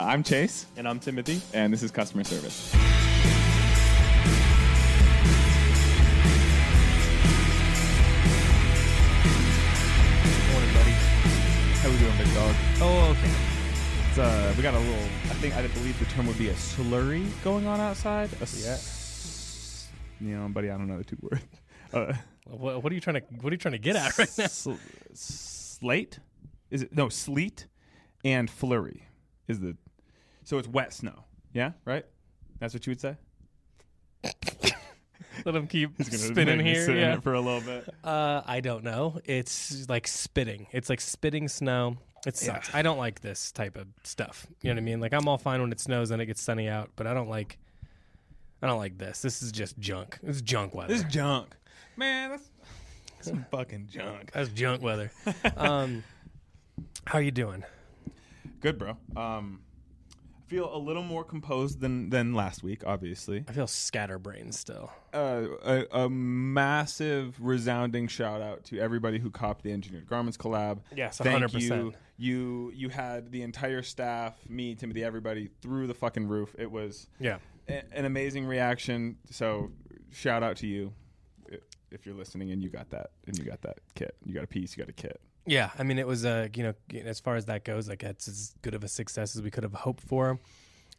I'm Chase, And I'm Timothy. and this is customer service. Morning, buddy. How we doing, big dog? Oh, okay. It's, uh, we got a little. I think I believe the term would be a slurry going on outside. A s- You know, buddy, I don't know the two words. Uh, What, what are you trying to What are you trying to get at right now? sl- slate? Is it no sleet and flurry? Is the so it's wet snow? Yeah, right. That's what you would say. Let him keep spinning here. sit in it for a little bit. Uh, I don't know. It's like spitting. It's like spitting snow. It sucks. I don't like this type of stuff. You know what I mean? Like I'm all fine when it snows and it gets sunny out, but I don't like. I don't like this. This is just junk. This is junk weather. This is junk, man. That's some fucking junk. That's junk weather. um, how you doing? Good, bro. Um, feel a little more composed than than last week. Obviously, I feel scatterbrained still. uh, a, a massive, resounding shout out to everybody who copped the engineered garments collab. Yes, Thank 100%. you. You you had the entire staff, me, Timothy, everybody through the fucking roof. It was Yeah. a, an amazing reaction. So shout out to you i- if you're listening and you got that and you got that kit. You got a piece. You got a kit. Yeah, I mean, it was uh, you know, as far as that goes, like it's as good of a success as we could have hoped for.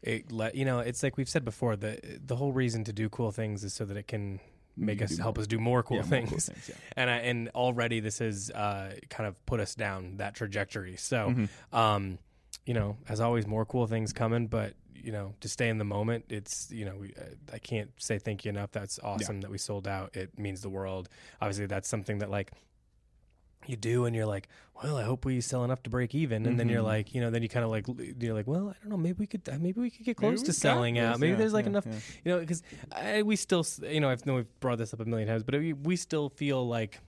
It let you know, it's like we've said before. the The whole reason to do cool things is so that it can make us help more. us do more cool Yeah, more things. cool things, yeah. And I, and already this has uh, kind of put us down that trajectory. So, Mm-hmm. um, you know, as always, more cool things coming. But you know, to stay in the moment, it's you know, we, uh, I can't say thank you enough. That's awesome that we sold out. It means the world. Obviously, that's something that like you do and you're like well i hope we sell enough to break even and then you're Mm-hmm. like you know then you kind of like you're like well i don't know maybe we could uh, maybe we could get close to selling out maybe yeah, there's like yeah, enough yeah. you know because we still you know i know we've brought this up a million times but we, we still feel like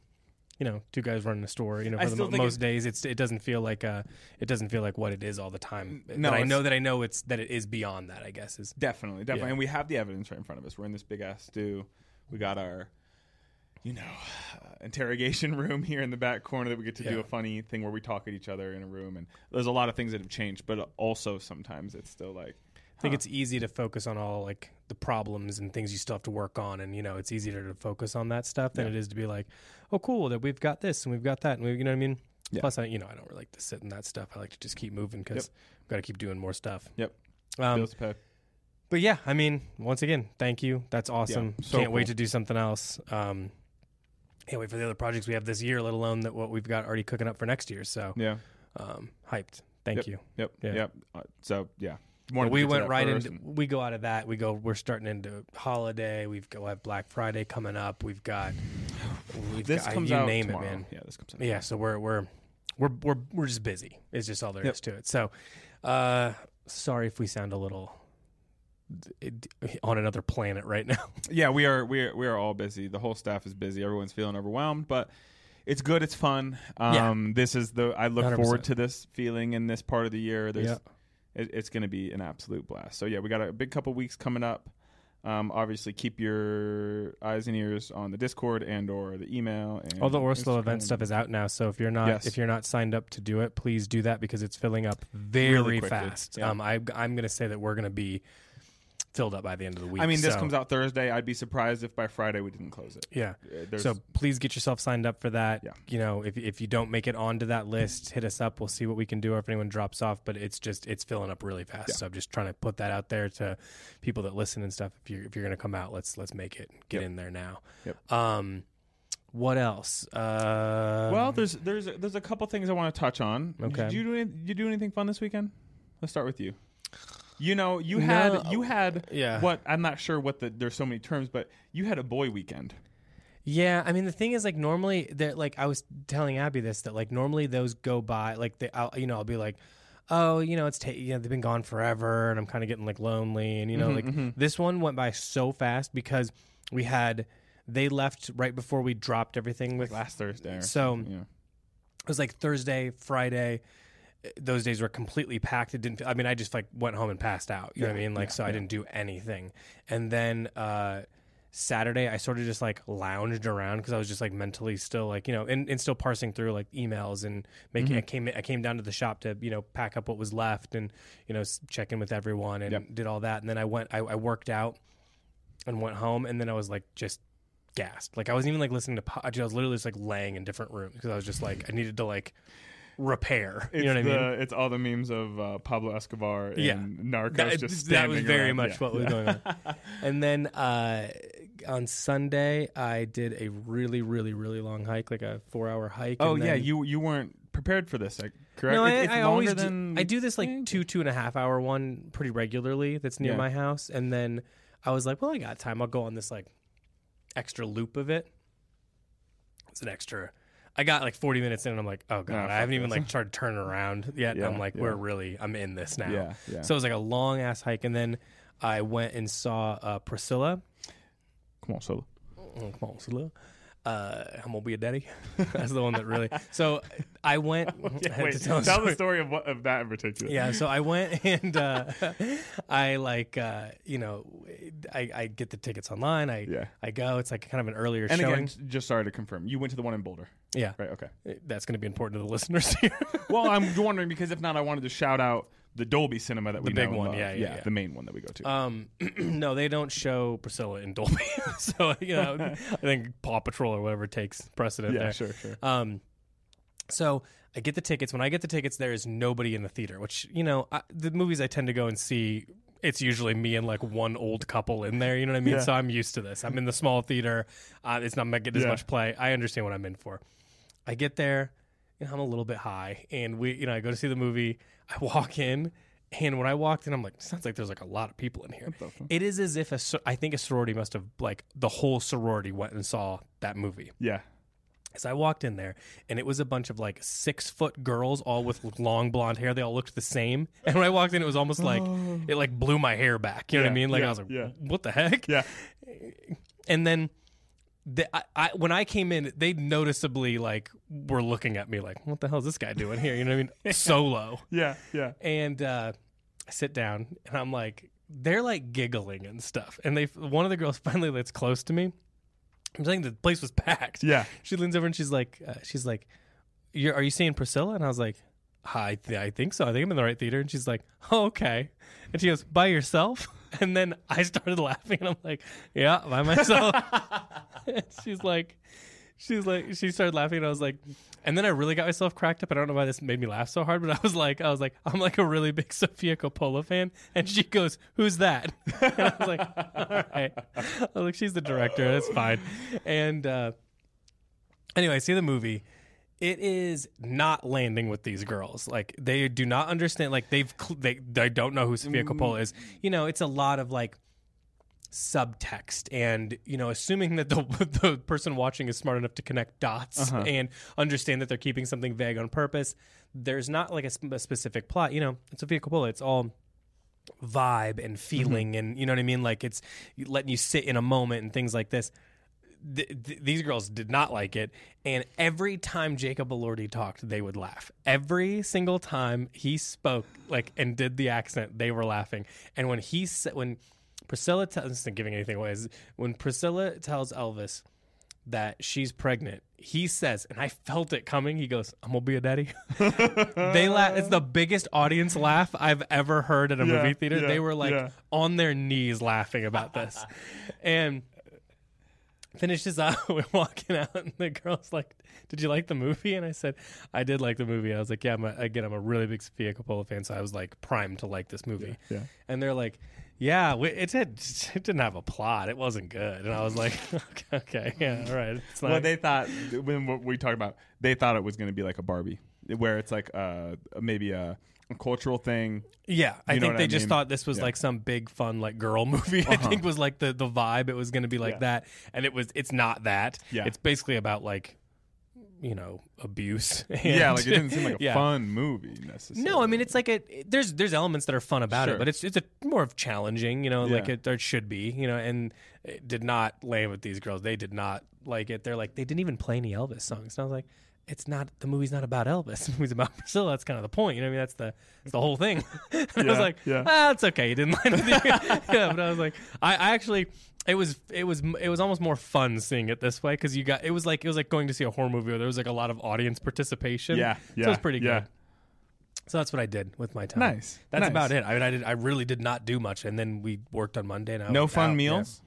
you know two guys running a store you know for the still mo- think most days it's it doesn't feel like uh it doesn't feel like what it is all the time no, but i know that i know it's that it is beyond that i guess is Definitely, definitely. Yeah. And we have the evidence right in front of us. We're in this big ass stew. We got our, you know, uh, interrogation room here in the back corner that we get to do a funny thing where we talk at each other in a room. And there's a lot of things that have changed, but also sometimes it's still like, I think it's easy to focus on all like the problems and things you still have to work on, and you know it's easier to focus on that stuff than Yeah. it is to be like, oh, cool that we've got this and we've got that, and we, you know what I mean. Yeah. Plus, I you know I don't really like to sit in that stuff. I like to just keep moving because Yep. we've got to keep doing more stuff. yep, Um, bills pay. but yeah, I mean, once again, thank you. That's awesome. so Can't wait to do something else. Um, can't wait for the other projects we have this year, let alone that what we've got already cooking up for next year. So, Yeah, um, hyped. Thank Yep. you. yep, Yeah. yep. Uh, so yeah, Wanted we went right into and- we go out of that we go we're starting into holiday we've got we have black friday coming up we've got we've this got, comes you out name tomorrow. it man Yeah, this comes out. yeah so we're we're we're we're, we're just busy it's just all there is Yep. to it so uh sorry if we sound a little on another planet right now yeah, we are we are we are all busy. The whole staff is busy. Everyone's feeling overwhelmed, but it's good. It's fun. Yeah. Um, this is the I look 100%. forward to this feeling in this part of the year. There's Yeah. it, it's going to be an absolute blast. So yeah, we got a big couple weeks coming up. Um, obviously, keep your eyes and ears on the Discord and or the email. And all the orSlow event stuff is out now so if you're not Yes. if you're not signed up to do it please do that because it's filling up very Really fast Yeah. um I, i'm going to say that we're going to be filled up by the end of the week I mean, this so- comes out Thursday. I'd be surprised if by Friday we didn't close it. yeah Uh, There's, So please get yourself signed up for that. Yeah. You know, if if you don't make it onto that list, hit us up. We'll see what we can do or if anyone drops off. But it's just it's filling up really fast. Yeah. So I'm just trying to put that out there to people that listen and stuff. If you're if you're gonna come out, let's let's make it. Get Yep. in there now. Yep. Um what else? Uh well, there's there's there's a couple things I want to touch on. Okay. Did you do any, you do anything fun this weekend? Let's start with you. You know, you had No. you had Yeah. what I'm not sure what the there's so many terms, but you had a boy weekend. Yeah, I mean the thing is like normally they're like I was telling Abby this that like normally those go by like they I'll, you know I'll be like oh you know it's ta- you know they've been gone forever and I'm kind of getting like lonely and you know mm-hmm, like mm-hmm. this one went by so fast because we had they left right before we dropped everything with last Thursday. So- yeah. it was like Thursday Friday those days were completely packed it didn't I mean I just like went home and passed out you know what I mean like yeah, so I didn't do anything and then uh Saturday, I sort of just like lounged around because I was just like mentally still like you know, and, and still parsing through like emails and making. Mm-hmm. I came I came down to the shop to you know pack up what was left and you know check in with everyone and Yep. did all that. And then I went I, I worked out and went home and then I was like just gassed. Like I wasn't even like listening to. Po- I was literally just like laying in different rooms because I was just like I needed to like repair. It's you know what the, I mean? It's all the memes of uh, Pablo Escobar and Yeah. Narcos That, just that was very around. much Yeah. what was going on. and then uh, on Sunday, I did a really, really, really long hike, like a four-hour hike. Oh yeah, you you weren't prepared for this, correct? No, I, I always than do, I do this like two, two and a half hour one pretty regularly. That's near Yeah. my house, and then I was like, well, I got time. I'll go on this like extra loop of it. It's an extra. I got like 40 minutes in, and I'm like, oh god, Nah, I haven't even this. like started turning around yet. Yeah, I'm like, yeah. we're really, I'm in this now. Yeah, yeah. So it was like a long ass hike, and then I went and saw uh, Priscilla. Come on, solo. Oh, come on, Priscilla. Uh, I'm gonna be a daddy. That's the one that really. So I went Yeah, to wait, tell tell, the story. of what of that in particular. Yeah, so I went and uh, I like uh, you know I, I get the tickets online. I Yeah. I go. It's like kind of an earlier show. And showing. again, just sorry to confirm, you went to the one in Boulder, yeah, right? Okay. that's going to be important to the listeners here. Well, I'm wondering because if not, I wanted to shout out the Dolby Cinema that we The big one, yeah, yeah, yeah. the main one that we go to. um, no, they don't show Priscilla in Dolby, so you know I think Paw Patrol or whatever takes precedent yeah, there. sure, sure. Um, so I get the tickets. When I get the tickets, there is nobody in the theater. Which you know, I, the movies I tend to go and see, it's usually me and like one old couple in there. You know what I mean? Yeah. So I'm used to this. I'm in the small theater. Uh, it's not getting as Yeah. much play. I understand what I'm in for. I get there. You know, I'm a little bit high, and we, you know, I go to see the movie. I walk in. And when I walked in, I'm like, sounds like there's like a lot of people in here. It is as if a, so- I think a sorority must have like the whole sorority went and saw that movie. Yeah. As I walked in there, and it was a bunch of like six foot girls, all with long blonde hair. They all looked the same. And when I walked in, it was almost like it like blew my hair back. You know what I Yeah, mean? Like yeah, I was like, yeah. what the heck? Yeah. And then. The, I, I, when I came in, they noticeably like were looking at me like, "What the hell is this guy doing here?" You know what I mean? Solo. Yeah. Yeah. And uh, I sit down, and I'm like, they're like giggling and stuff. And they, one of the girls finally that's close to me. I'm saying the place was packed. Yeah. She leans over and she's like, uh, she's like, You're, "Are you seeing Priscilla?" And I was like, "I, th- I think so. I think I'm in the right theater." And she's like, "Oh, okay." And she goes, "By yourself?" And then I started laughing, and I'm like, "Yeah, by myself." she's like, she's like, she started laughing, and I was like, and then I really got myself cracked up. I don't know why this made me laugh so hard, but I was like, I was like, I'm like a really big Sofia Coppola fan, and she goes, "Who's that?" And I was like, "All right." I was like, "She's the director. That's fine." And uh, anyway, I see the movie. It is not landing with these girls. Like they do not understand. Like they've they they don't know who Sofia mm. Coppola is. You know, it's a lot of like subtext and you know assuming that the the person watching is smart enough to connect dots uh-huh. and understand that they're keeping something vague on purpose there's not like a, sp- a specific plot you know it's Sofia Coppola it's all vibe and mm-hmm. feeling and you know what I mean like it's letting you sit in a moment and things like this th- th- these girls did not like it. And every time Jacob Elordi talked they would laugh. Every single time he spoke like and did the accent they were laughing. And when he said when Priscilla tells this isn't giving anything away is when Priscilla tells Elvis that she's pregnant he says and I felt it coming he goes I'm gonna be a daddy. They laugh it's the biggest audience laugh I've ever heard at a Yeah, movie theater yeah, they were like yeah. on their knees laughing about this. And finishes out. We're walking out, and the girl's like, "Did you like the movie?" And I said, "I did like the movie." I was like, "Yeah, I'm a, again, I'm a really big Sofia Coppola fan, so I was like primed to like this movie." Yeah. And they're like, "Yeah, we, it did. It didn't have a plot. It wasn't good." And I was like, "Okay, okay yeah, all right." It's not, Well, they thought when we talked about, they thought it was going to be like a Barbie, where it's like uh maybe a cultural thing. Yeah, I think they I just mean? thought this was Yeah. like some big fun like girl movie. I Uh-huh. think was like the the vibe. It was going to be like Yeah. that, and it was. It's not that. Yeah. it's basically about like, you know, abuse. yeah, like it didn't seem like a yeah. fun movie necessarily. No, I mean it's like a there's there's elements that are fun about Sure. it, but it's it's a more of challenging, you know, like it, it should be, you know, and it did not land with these girls. They did not like it. They're like they didn't even play any Elvis songs. And I was like, it's not the movie's not about Elvis. The movie's about Priscilla. That's kind of the point. You know what I mean? That's the that's the whole thing. and I was like, yeah. ah, it's okay. You didn't land with you. yeah, but I was like, I, I actually It was it was it was almost more fun seeing it this way because you got it was like it was like going to see a horror movie where there was like a lot of audience participation. Yeah, so yeah, it was pretty yeah. good. So that's what I did with my time. Nice. That's nice. about it. I mean, I did. I really did not do much, and then we worked on Monday. And I No fun out, meals.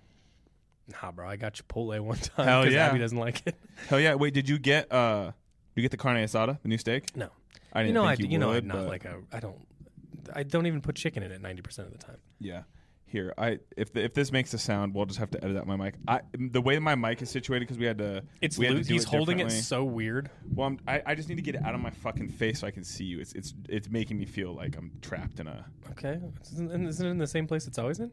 Yeah. Nah, bro. I got Chipotle one time. Hell yeah. Abby doesn't like it. Hell yeah! Wait, did you get uh, you get the carne asada, the new steak? No. I didn't you know, I think you, you know, would, I'm not but- like a. I don't. I don't even put chicken in it ninety percent of the time. Yeah. Here, I if the, if this makes a sound, we'll just have to edit out my mic. I the way my mic is situated because we had to. It's we had to loose. do He's holding it differently. so weird. Well, I'm, I I just need to get it out of my fucking face so I can see you. It's it's it's making me feel like I'm trapped in a. Okay, isn't, isn't it in the same place it's always in?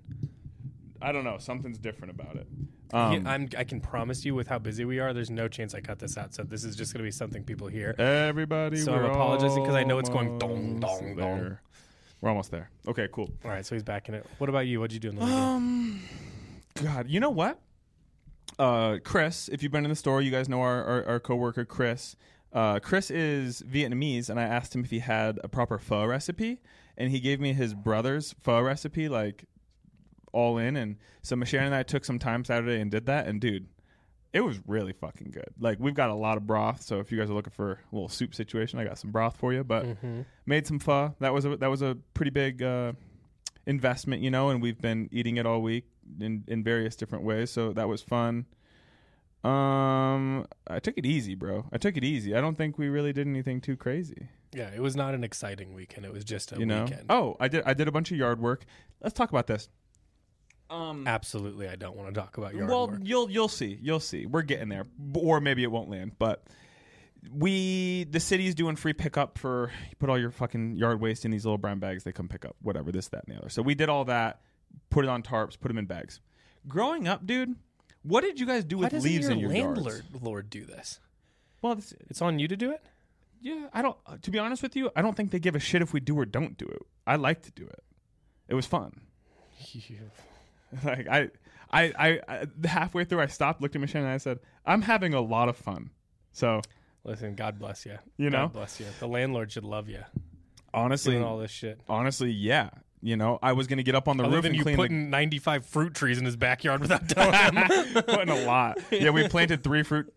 I don't know. Something's different about it. Yeah, Um, I'm. I can promise you, with how busy we are, there's no chance I cut this out. So this is just going to be something people hear. everybody. So I'm we're apologizing 'cause I know it's going dong, dong, there. dong. We're almost there. Okay, cool. All right, so he's back in it. What about you? What'd you do in the weekend? Um, God, you know what? Uh, Chris, if you've been in the store, you guys know our our, our coworker Chris. Uh, Chris is Vietnamese, and I asked him if he had a proper pho recipe, and he gave me his brother's pho recipe, like all in. And so Michelle and I took some time Saturday and did that, and dude, it was really fucking good. Like we've got a lot of broth, so if you guys are looking for a little soup situation, I got some broth for you. But Mm-hmm. made some pho. That was a that was a pretty big uh, investment, you know, and we've been eating it all week in in various different ways. So that was fun. Um, I took it easy, bro. I took it easy. I don't think we really did anything too crazy. Yeah, it was not an exciting weekend. It was just a you know. weekend. Oh, I did. I did a bunch of yard work. Let's talk about this. Um. Absolutely, I don't want to talk about yard well, work. you'll you'll see. You'll see. We're getting there, or maybe it won't land. But we, the city's doing free pickup for you put all your fucking yard waste in these little brown bags. They come pick up whatever this, that, and the other. So we did all that. Put it on tarps. Put them in bags. Growing up, dude, what did you guys do Why with doesn't leaves your in your landlord yards? lord do this? Well, it's, It's on you to do it. yeah, I don't. uh, To be honest with you, I don't think they give a shit if we do or don't do it. I like to do it. It was fun. like I, I, I, I, halfway through, I stopped, looked at Michelle, and I said, "I'm having a lot of fun." So Listen, God bless you. You know? God bless you. The landlord should love you. honestly, Doing all this shit. honestly, yeah. You know, I was gonna get up on the Other roof than and you clean putting 95 fruit trees in his backyard without telling him. putting a lot. Yeah, we planted three fruit,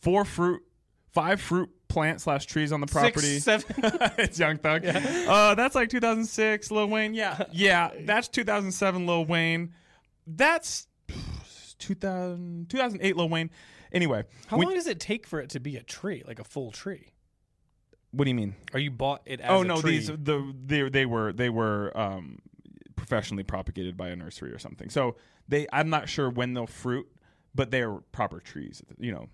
four fruit, five fruit plant slash trees on the property. Six, seven. it's Young Thug. Uh, that's like 2006, Lil Wayne. Yeah, yeah, that's 2007, Lil Wayne. That's 2000, 2008, Lil Wayne. Anyway, How we- long does it take for it to be a tree, like a full tree? what do you mean? Or you bought it as oh a no, tree? these the they they were they were um, professionally propagated by a nursery or something. So they, I'm not sure when they'll fruit, but they are proper trees. You know,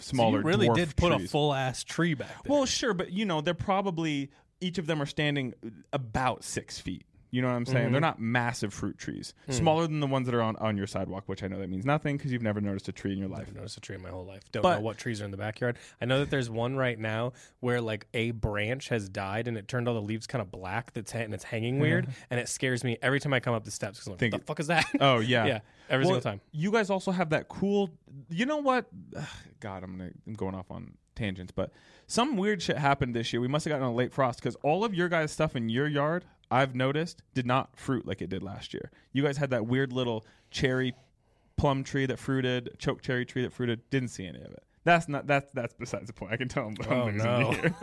So smaller. you really dwarf did put a trees. full ass tree back there. Well, sure, but you know, they're probably each of them are standing about six feet. You know what I'm saying? Mm-hmm. They're not massive fruit trees, Hmm. smaller than the ones that are on, on your sidewalk, which I know that means nothing because you've never noticed a tree in your life. I've noticed a tree in my whole life. Don't But- know what trees are in the backyard. I know that there's one right now where like a branch has died and it turned all the leaves kind of black. That's ha- and it's hanging weird, and it scares me every time I come up the steps because I'm like, "What the fuck is that?" Oh yeah, yeah, every Well, single time. You guys also have that cool. You know what? Ugh, God, I'm gonna I'm going off on tangents, but some weird shit happened this year. We must have gotten a late frost because all of your guys' stuff in your yard, I've noticed, did not fruit like it did last year. You guys had that weird little cherry plum tree that fruited, choke cherry tree that fruited. Didn't see any of it. That's not that's that's besides the point. I can tell I'm, I'm Oh, losing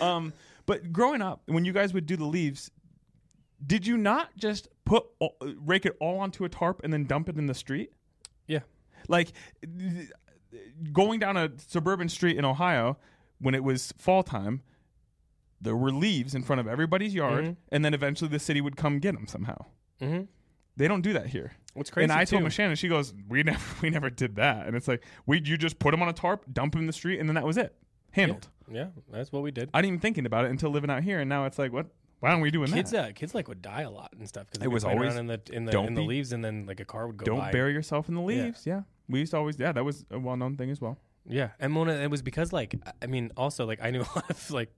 no. um, but growing up, when you guys would do the leaves, did you not just put all, rake it all onto a tarp and then dump it in the street? Yeah. Like th- going down a suburban street in Ohio when it was fall time, there were leaves in front of everybody's yard, Mhm. and then eventually the city would come get them somehow. Mm-hmm. They don't do that here. What's crazy and I told too- Miss Shannon, she goes, "We never, we never did that." And it's like, we you just put them on a tarp, dump them in the street, and then that was it, handled. Yeah, that's what we did. I didn't even thinking about it until living out here, and now it's like, what? Why aren't we doing Kids, that? uh, kids like would die a lot and stuff because It was always, in the in the in the be- leaves, and then like a car would go Don't by. bury yourself in the Yeah. leaves. Yeah. we used to always. Yeah, that was a well-known thing as well. Yeah, and Mona, it was because like I mean, also like I knew a lot of like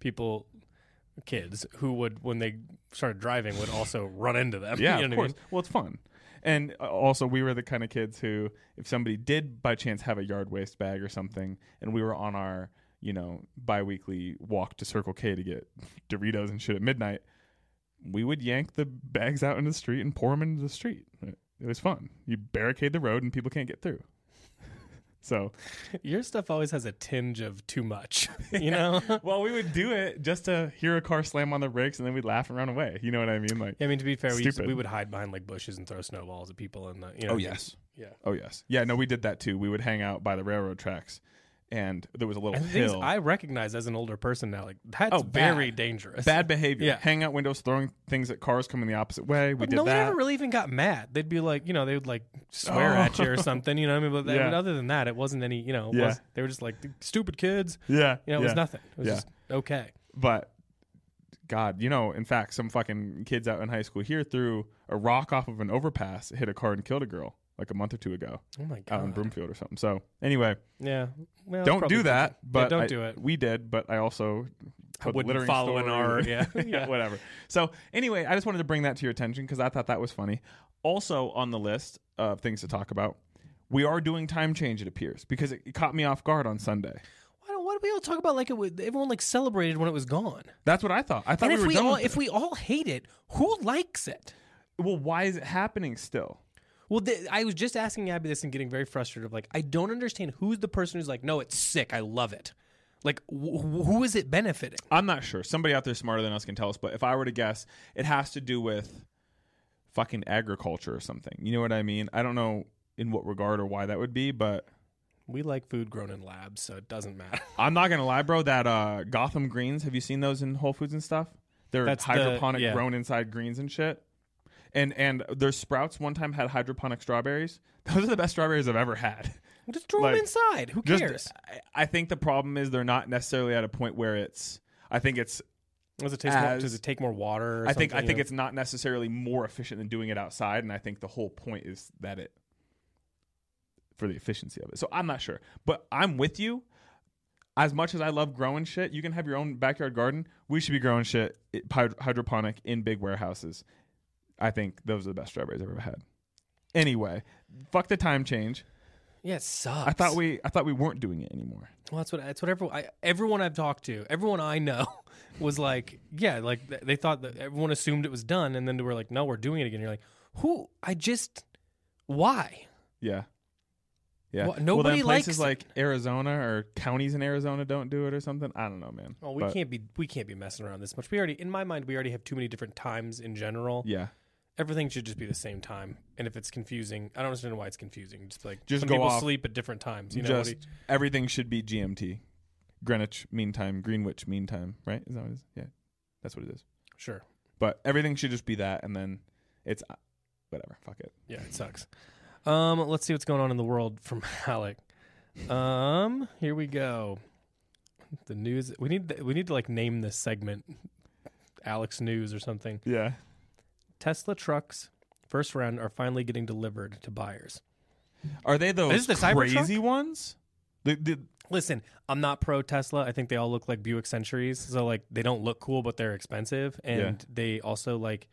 people, kids who would when they started driving would also run into them. Yeah, you of know I course. mean? Well, it's fun. And uh, also, we were the kind of kids who, if somebody did by chance have a yard waste bag or something, and we were on our, you know, biweekly walk to Circle K to get Doritos and shit at midnight, we would yank the bags out into the street and pour them into the street. it was fun. You barricade the road and people can't get through. So, Your stuff always has a tinge of too much. You know. well, we would do it just to hear a car slam on the brakes and then we'd laugh and run away. You know what I mean? Like, I mean, to be fair, we, used we would hide behind like bushes and throw snowballs at people, and uh, you know. Oh, yes. yeah. oh yes, yeah. No, we did that too. We would hang out by the railroad tracks, and there was a little And things hill. I recognize as an older person now, like that's Oh, bad. very dangerous. Bad behavior. Yeah. Hang out windows, throwing things at cars coming the opposite way. We But did no that. one ever really even got mad. They'd be like, you know, they would like swear Oh. at you or oh. something. You know, what I mean, but mean, other than that, it wasn't any. You know, Yeah. was, they were just like stupid kids. yeah, You know, it yeah. was nothing. It was Yeah. just okay. But God, you know, in fact, some fucking kids out in high school here threw a rock off of an overpass, hit a car, and killed a girl like a month or two ago Oh my out in god. Broomfield or something. So anyway, Yeah. Well, don't do that. But yeah, don't I- do it. We did, but I also I wouldn't follow an R. Yeah. yeah, whatever. So anyway, I just wanted to bring that to your attention because I thought that was funny. Also on the list of things to talk about, we are doing time change. It appears because it, it caught me off guard on Sunday. Why don't, why do we all talk about like it? would- Everyone like celebrated when it was gone. That's what I thought. I thought And we if were we done all if it. we all hate it, who likes it? well, why is it happening still? Well, th- I was just asking Abby this and getting very frustrated. Of like, I don't understand who's the person who's like, no, it's sick. I love it. Like, wh- wh- who is it benefiting? I'm not sure. Somebody out there smarter than us can tell us. But if I were to guess, it has to do with fucking agriculture or something. You know what I mean? I don't know in what regard or why that would be, but We like food grown in labs, so it doesn't matter. I'm not gonna lie, bro. That uh, Gotham greens. Have you seen those in Whole Foods and stuff? They're That's the- hydroponic yeah. grown inside greens and shit. And and their sprouts one time had hydroponic strawberries. Those are the best strawberries I've ever had. Just throw Like, them inside. Who Just- cares? I, I think the problem is they're not necessarily at a point where it's. I think it's. Does it taste more, as- does it take more water? Or I think I something, think you it's not necessarily more efficient than doing it outside, and I think the whole point is that it for the efficiency of it. So I'm not sure, but I'm with you. As much as I love growing shit, you can have your own backyard garden. We should be growing shit i- hyd- hydroponic in big warehouses. I think those are the best strawberries I've ever had. Anyway, fuck the time change. yeah, it sucks. I thought we I thought we weren't doing it anymore. Well, that's what that's what everyone I, everyone I've talked to, everyone I know, was like, yeah, like th- they thought that everyone assumed it was done, and then they were like, no, we're doing it again. You're like, who? I just why? Yeah. Yeah. Well, well, then nobody places likes like Arizona or counties in Arizona don't do it or something. I don't know, man. Oh, we But, can't be we can't be messing around this much. We already, in my mind, we already have too many different times in general. Yeah. Everything should just be the same time. And if it's confusing, I don't understand why it's confusing. Just like Just some go people off- sleep at different times. You know, what Just do you- everything should be GMT, Greenwich Mean Time, Greenwich Mean Time, right? Is that what it is? Yeah, that's what it is. sure. But everything should just be that, and then it's uh, whatever. Fuck it. Yeah, it sucks. Um, let's see what's going on in the world from Alec. Um, here we go. The news. We need we need to like name this segment Alex News or something. Yeah. Tesla trucks first round are finally getting delivered to buyers. Are they those Is this the Cybertruck? crazy ones? The, the, Listen, I'm not pro Tesla. I think they all look like Buick Centuries. So like they don't look cool, but they're expensive, and Yeah. they also like,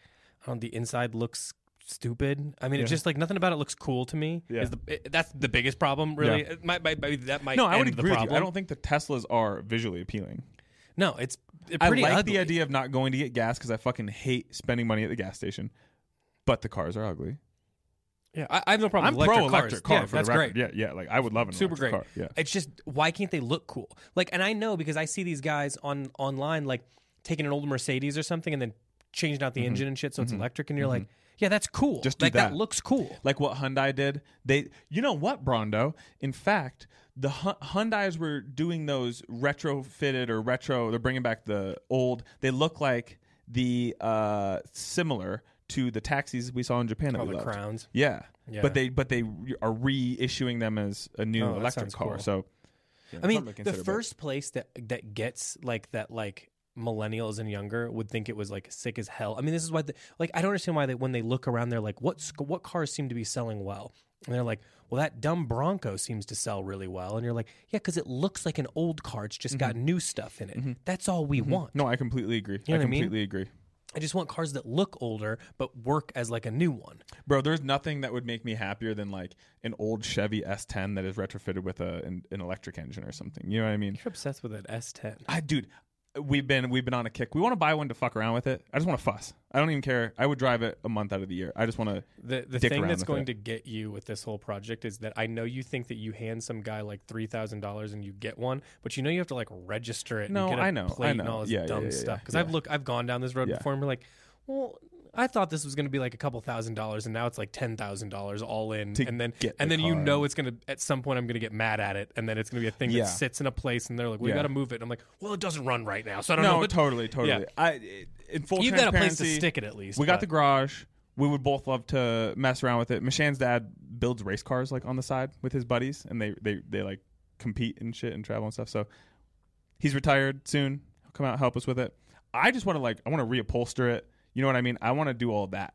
don't. The inside looks stupid. I mean, it's Yeah. just like nothing about it looks cool to me. Yeah. Is the, it- that's the biggest problem, really. Yeah. It might, might, might- that might. no, I would end the agree with you. problem. I don't think the Teslas are visually appealing. No, it's, it's I pretty like ugly. the idea of not going to get gas because I fucking hate spending money at the gas station. But the cars are ugly. Yeah, I, I have no problem. I'm with pro electric electric cars. car Yeah, for that's the record. great. Yeah, yeah. Like I would love an Super electric great. car. Yeah. It's just why can't they look cool? Like, and I know because I see these guys on online like taking an old Mercedes or something and then changing out the engine and shit so it's electric, and you're like, yeah, that's cool. Mm-hmm. Just do like that. that. looks cool. like what Hyundai did. They, you know what, Brondo? In fact, the Hy- Hyundai's were doing those retrofitted or retro. They're bringing back the old. They look like the uh similar to the taxis we saw in Japan. That All we the loved. crowns. Yeah. Yeah. but they but they re- are reissuing them as a new Oh, electric car. cool. So, yeah, I mean, the consider, but- first place that that gets like that like millennials and younger would think it was like sick as hell. I mean, this is why the, like I don't understand why they when they look around they're like what what cars seem to be selling well. And they're like, "Well, that dumb Bronco seems to sell really well." And you're like, "Yeah, cuz it looks like an old car. It's just got new stuff in it. That's all we want." Mm-hmm. No, I completely agree. know I what I mean? completely agree. I just want cars that look older but work as like a new one. Bro, there's nothing that would make me happier than like an old Chevy S10 that is retrofitted with a an, an electric engine or something. You know what I mean? You're obsessed with an S10. I dude, we've been we've been on a kick. We want to buy one to fuck around with it. I just want to fuss. I don't even care. I would drive it a month out of the year. I just want to. The the thing that's going it. to get you with this whole project is that I know you think that you hand some guy like three thousand dollars and you get one, but you know you have to like register it. No, and get a I know, I plate and know. all this Yeah, yeah, dumb yeah, yeah, stuff. Because. I've look, I've gone down this road before and we're like, well. I thought this was going to be like a couple thousand dollars, and now it's like ten thousand dollars all in, To and then get and the then you car. know it's going to at some point I'm going to get mad at it, and then it's going to be a thing Yeah. that sits in a place, and they're like, "We Yeah. got to move it." And I'm like, "Well, it doesn't run right now, so I don't know." No, totally, totally. Yeah. I in full You've got a place to transparency, stick it at least. We got but- the garage. We would both love to mess around with it. Michan's dad builds race cars like on the side with his buddies, and they they they like compete and shit and travel and stuff. So he's retired soon. He'll come out and help us with it. I just want to like I want to reupholster it. You know what I mean? I want to do all that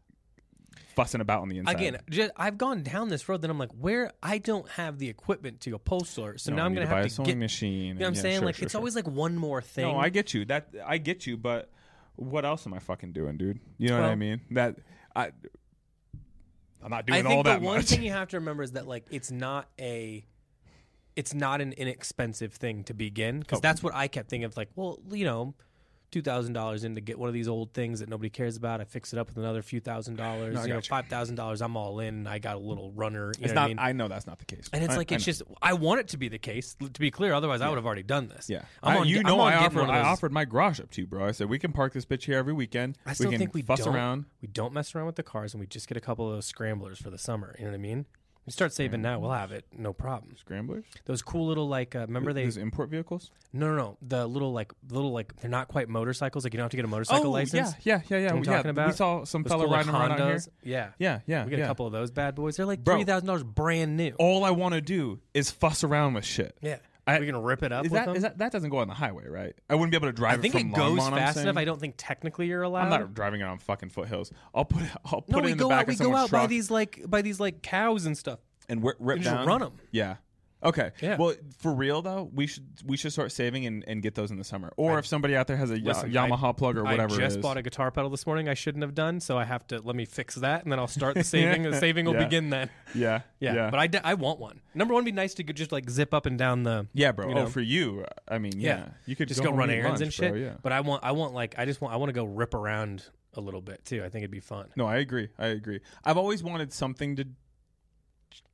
fussing about on the inside. Again, just, I've gone down this road. Then I'm like, where I don't have the equipment to upholster, so No, now I I'm need gonna to buy have a to sewing get. You machine. know what I'm saying? like, it's always like one more thing. No, I get you. That I get you, but what else am I fucking doing, dude? You know what I Well- mean? That I I'm not doing I think all the that one much. thing you have to remember is that like it's not a, it's not an inexpensive thing to begin because Oh. that's what I kept thinking of. Like, well, you know. Two thousand dollars in to get one of these old things that nobody cares about. I fix it up with another few thousand dollars. No, you know, you. five thousand dollars. I'm all in. I got a little runner. You it's know not. I mean? know that's not the case. And it's I- like it's know. just I want it to be the case. To be clear, otherwise I would have already done this. Yeah, I'm I- on, you I'm know I offered I offered my garage up to you, bro. I said we can park this bitch here every weekend. I still we can think we fuss around. We don't mess around with the cars, and we just get a couple of those scramblers for the summer. You know what I mean? We start saving now, we'll have it, no problem. Scramblers. Those cool little like, uh, remember they? Those import vehicles. No, no, no. The little like, little like, they're not quite motorcycles. Like you don't have to get a motorcycle license. Oh, yeah, yeah, yeah, yeah. what I'm yeah. talking about? We saw some Those fella cool, like, riding around out here. Hondas. Yeah, Yeah, yeah, we get yeah. a couple of those bad boys. They're like Bro. three thousand dollars brand new. All I want to do is fuss around with shit. Yeah, I- we can rip it up. Is with that them. is that that doesn't go on the highway, right? I wouldn't be able to drive I think it it goes Longmont, fast enough. I don't think technically you're allowed. I'm not driving it on fucking foothills. I'll put it. I'll put no, it in the back out. of We go out by these like by these like cows and stuff. and rip, rip and just down. run 'em. Yeah. Okay. Yeah. Well, for real though, we should we should start saving and, and get those in the summer. Or if somebody out there has a Listen, Yamaha plug or whatever I just bought a guitar pedal this morning. I shouldn't have done, so I have to let me fix that, and then I'll start the saving. the saving will Yeah. begin then. yeah. Yeah, Yeah. but I, d- I want one. Number one, would be nice to just like zip up and down the yeah, bro. you oh, for you, I mean, yeah, Yeah. you could just go, go, run and errands and lunch, shit. Bro, yeah. But I want I want like I just want I want to go rip around a little bit too. I think it'd be fun. No, I agree. I agree. I've always wanted something to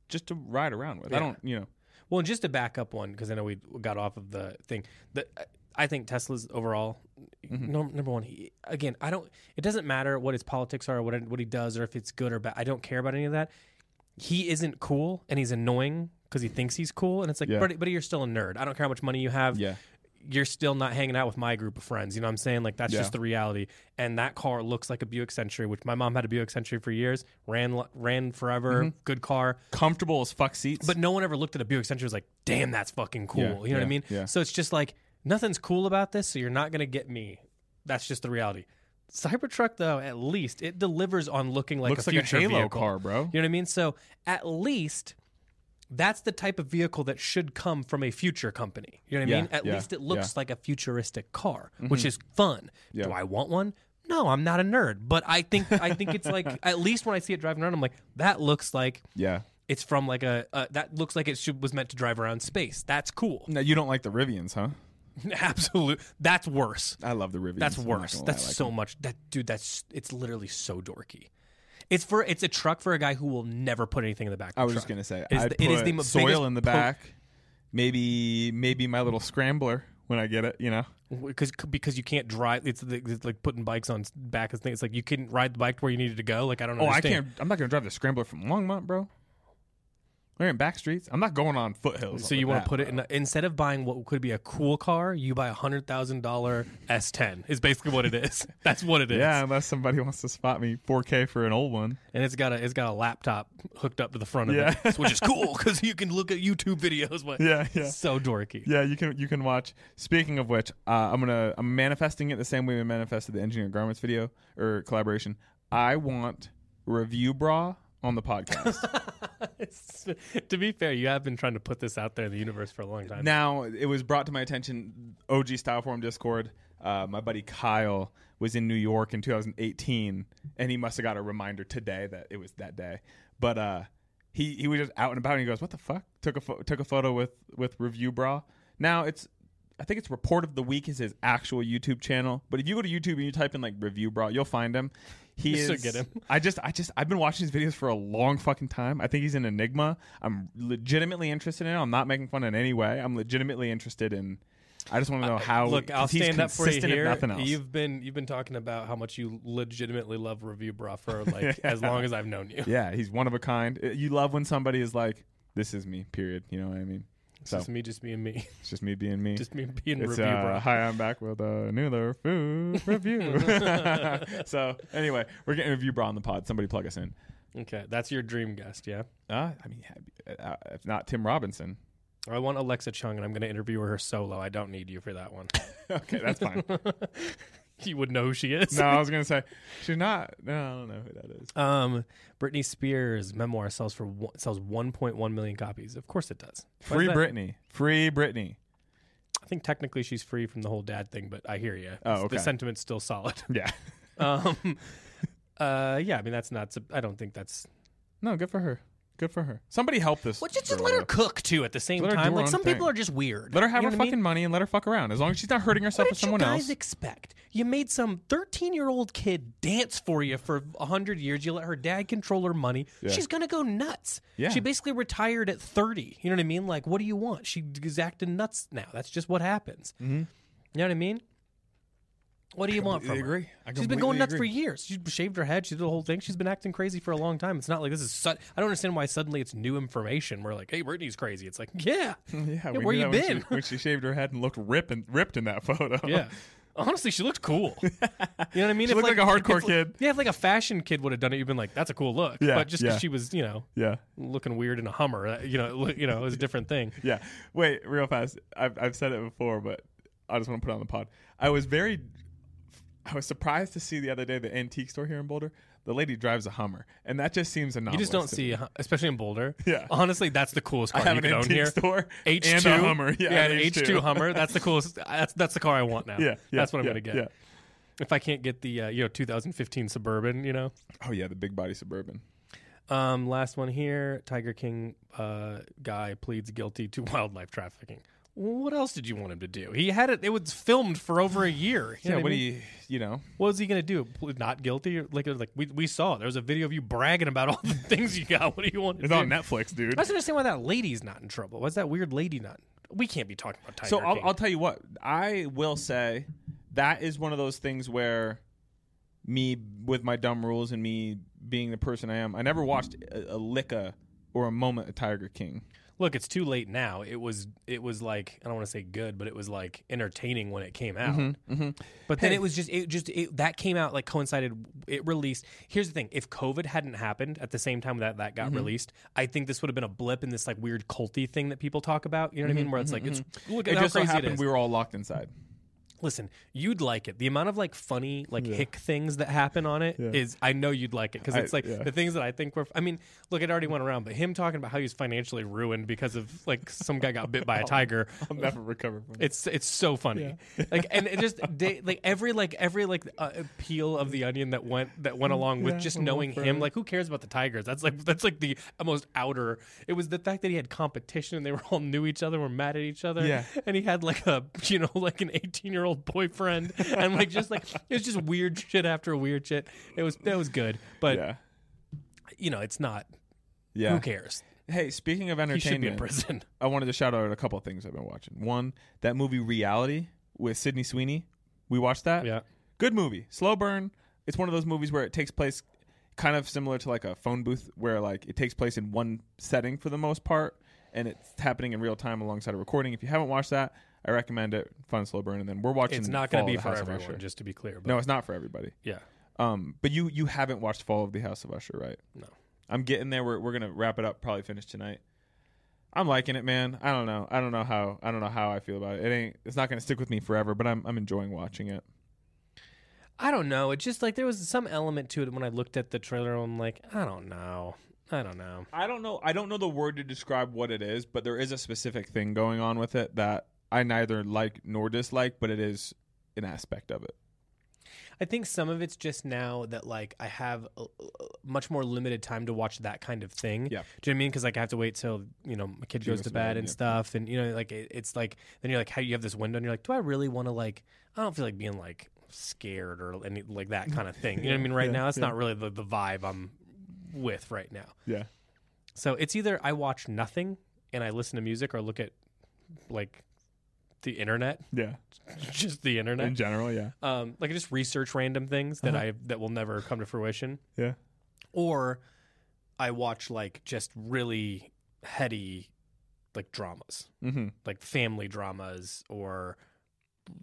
just to ride around with. I don't, you know. Well, and just to back up one because I know we got off of the thing. The, I think Tesla's overall Mm-hmm. num- number one. He, again, I don't. It doesn't matter what his politics are, or what what he does, or if it's good or bad. I don't care about any of that. He isn't cool, and he's annoying because he thinks he's cool, and it's like, Yeah. but, but you're still a nerd. I don't care how much money you have. Yeah. You're still not hanging out with my group of friends. You know what I'm saying? Like that's Yeah. just the reality. And that car looks like a Buick Century, which my mom had a Buick Century for years, ran ran forever, Mm-hmm. good car. Comfortable as fuck seats. But no one ever looked at a Buick Century was like, damn, that's fucking cool. Yeah, you know what I mean? yeah. So it's just like, nothing's cool about this, so you're not going to get me. That's just the reality. Cybertruck, though, at least it delivers on looking like looks a like a future Halo vehicle. car, bro. You know what I mean? So at least that's the type of vehicle that should come from a future company. You know what I Yeah, mean? At yeah, least it looks yeah. Mm-hmm. like a futuristic car, which is fun. Do I want one? No, I'm not a nerd, but I think I think it's like at least when I see it driving around, I'm like, that looks like Yeah. it's from like a uh, that looks like it should, was meant to drive around space. That's cool. Now you don't like the Rivians, huh? Absolutely, That's worse. I love the Rivians. That's worse. That's like so much. That dude. That's it's literally so dorky. It's for it's a truck for a guy who will never put anything in the back. I was just gonna say It is the- it is the soil in the po- back. maybe maybe my little scrambler when I get it. You know. because because you can't drive. It's, the- it's like putting bikes on back of things. It's like you couldn't ride the bike to where you needed to go. Like I don't. Oh, I can't. I'm not gonna drive the scrambler from Longmont, bro. We're in back streets. I'm not going on foothills. So you want to put it in a, instead of buying what could be a cool car, you buy a hundred thousand dollar S10. Is basically what it is. That's what it is. Yeah, unless somebody wants to spot me 4K for an old one. and it's got a it's got a laptop hooked up to the front of Yeah. it, which is cool because you can look at YouTube videos. But Yeah, yeah. so dorky. Yeah, you can you can watch. Speaking of which, uh, I'm gonna I'm manifesting it the same way we manifested the engineer garments video or collaboration. I want Review Brah on the podcast. to be fair, you have been trying to put this out there in the universe for a long time. now it was brought to my attention. OG Styleforum Discord. Uh, my buddy Kyle was in New York in 2018, and he must have got a reminder today that it was that day. But uh, he he was just out and about, and he goes, "What the fuck?" Took a pho- took a photo with with Review Brah. Now it's I think it's Report of the Week is his actual YouTube channel. But if you go to YouTube and you type in like Review Brah, you'll find him. He You is. still get him. I just, I just, I've been watching his videos for a long fucking time. I think he's an enigma. I'm legitimately interested in it. I'm not making fun in any way. I'm legitimately interested in. I just want to know how. Look, I'll 'cause he's stand up for you consistent if here. Nothing else. You've been you've been talking about how much you legitimately love Review Brah for like as long as I've known you. yeah, he's one of a kind. Uh, You love when somebody is like, "This is me." Period. You know what I mean? It's So just me, just being me, it's just me being me. just me being It's, review uh, bra. Hi, I'm back with a new food review. so anyway, we're getting a Review Brah on the pod. Somebody plug us in. Okay, that's your dream guest, yeah. Uh, I mean, uh, if not Tim Robinson. I want Alexa Chung, and I'm going to interview her solo. I don't need you for that one. okay, that's fine. you would know who she is. no, I was gonna say she's not. No, I don't know who that is. Um, Britney Spears' memoir sells for one, sells 1.1 million copies. Of course, it does. Why Free is Britney. Free Britney. I think technically she's free from the whole dad thing, but I hear you. Oh, okay. The sentiment's still solid. Yeah. um, uh, yeah. I mean, that's not. I don't think that's. No, good for her. Good for her. Somebody help this. Well, just, just girl, let her cook too at the same Let her do time. her Like own some people thing. are just weird. Let her have You her know what I fucking mean? money and let her fuck around. As long as she's not hurting herself What with did you guys else. expect? You made some 13 year old kid dance for you for 100 years. You let her dad control her money. She's going to go nuts. Yeah. She basically retired at 30. You know what I mean? Like, what do you want? She's acting nuts now. That's just what happens. Mm-hmm. You know what I mean? What do you want from her? agree. I She's been going completely nuts for agree. years. She shaved her head. She did the whole thing. She's been acting crazy for a long time. It's not like this is. Su- I don't understand why suddenly it's new information. We're like, hey, Britney's crazy. It's like, yeah, Yeah, we where knew you that when been? She, when she shaved her head and looked ripped and ripped in that photo. Yeah. Honestly, she looked cool. You know what I mean? She looked like a hardcore if- kid. Yeah, if like a fashion kid would have done it, you'd been like, "That's a cool look." Yeah, but just because yeah. she was, you know, yeah. looking weird in a Hummer, uh, you know, it look- you know, it was a different thing. Yeah. Wait, real fast. I've I've said it before, but I just want to put it on the pod. I was very I was surprised to see the other day the antique store here in Boulder. The lady drives a Hummer, and that just seems a. You just don't to see, me. a especially in Boulder. Yeah. Honestly, that's the coolest I car have you an can own antique here. store H and two a Hummer. Yeah, an an H two Hummer. That's the coolest. That's that's the car I want now. Yeah, yeah, that's what I'm yeah, gonna get. Yeah. If I can't get the uh, you know 2015 Suburban, you know. Oh yeah, the big body suburban. Um, last one here. Tiger King uh, guy pleads guilty to wildlife trafficking. What else did you want him to do? He had it. It was filmed for over a year. You Yeah. What do mean? you you know? What was he gonna do? Not guilty? Like, like we, we saw. There was a video of you bragging about all the things you got. What do you want? It's do? on Netflix, dude. I just understand why that lady's not in trouble. Why's that weird lady not? We can't be talking about Tiger So I'll, I'll tell you what. I will say that is one of those things where me with my dumb rules and me being the person I am, I never watched a, a licka or a moment of Tiger King. Look, it's too late now. It was it was like I don't want to say good, but it was like entertaining when it came out. Mm-hmm, mm-hmm. But then Hey. it was just it just it, that came out like coincided. It released. Here's the thing: if COVID hadn't happened at the same time that that got mm-hmm. released, I think this would have been a blip in this like weird culty thing that people talk about. You know what I mm-hmm, mean? Where it's like it's look at It how just so crazy it happened is. we were all locked inside. Listen, you'd like it. The amount of like funny like hick things that happen on it is, I know you'd like it because it's like yeah. the things that I think were. I mean, look, it already went around, but him talking about how he's financially ruined because of like some guy got bit by a tiger. I'll never recover from it. It's it's so funny, like and it just they, like every like every like uh, peel of the onion that went that went along with Yeah, just knowing him. Like who cares about the Tigers? That's like that's like the most outer. It was the fact that he had competition and they were all knew each other, were mad at each other. Yeah. and he had like a you know like an eighteen year old boyfriend and like just like it was just weird shit after weird shit. It was that was good, but yeah. you know it's not. Yeah. Who cares? Hey, speaking of He should be in entertainment, prison. I wanted to shout out a couple things I've been watching. One, that movie Reality with Sydney Sweeney. We watched that. Yeah. Good movie. Slow burn. It's one of those movies where it takes place kind of similar to like a phone booth where like it takes place in one setting for the most part and it's happening in real time alongside a recording. If you haven't watched that, I recommend it. Fun slow burn and then we're watching It's not going to be for everyone, Usher. just to be clear. But No, it's not for everybody. yeah, Um, but you you haven't watched Fall of the House of Usher, right? No. I'm getting there. We're we're gonna wrap it up. Probably finish tonight. I'm liking it, man. I don't know. I don't know how. I don't know how I feel about it. It ain't. It's not gonna stick with me forever. But I'm I'm enjoying watching it. I don't know. It just like there was some element to it when I looked at the trailer. I'm like, I don't know. I don't know. I don't know. I don't know the word to describe what it is, but there is a specific thing going on with it that I neither like nor dislike. But it is an aspect of it. I think some of it's just now that like I have a, a much more limited time to watch that kind of thing. Yeah. Do you know what I mean? Because like I have to wait till you know my kid She goes to bed bed, and yeah. stuff, and you know like it, it's like then you're like how you have this window and you're like, do I really want to like? I don't feel like being like scared or any like that kind of thing. You know what I mean? Right Yeah, now, it's yeah. not really the the vibe I'm with right now. Yeah. So it's either I watch nothing and I listen to music or look at like the internet, Yeah. just the internet. In general, yeah. um, like I just research random things that Uh-huh. I that will never come to fruition, Yeah. or I watch like just really heady like dramas, Mm-hmm. like family dramas or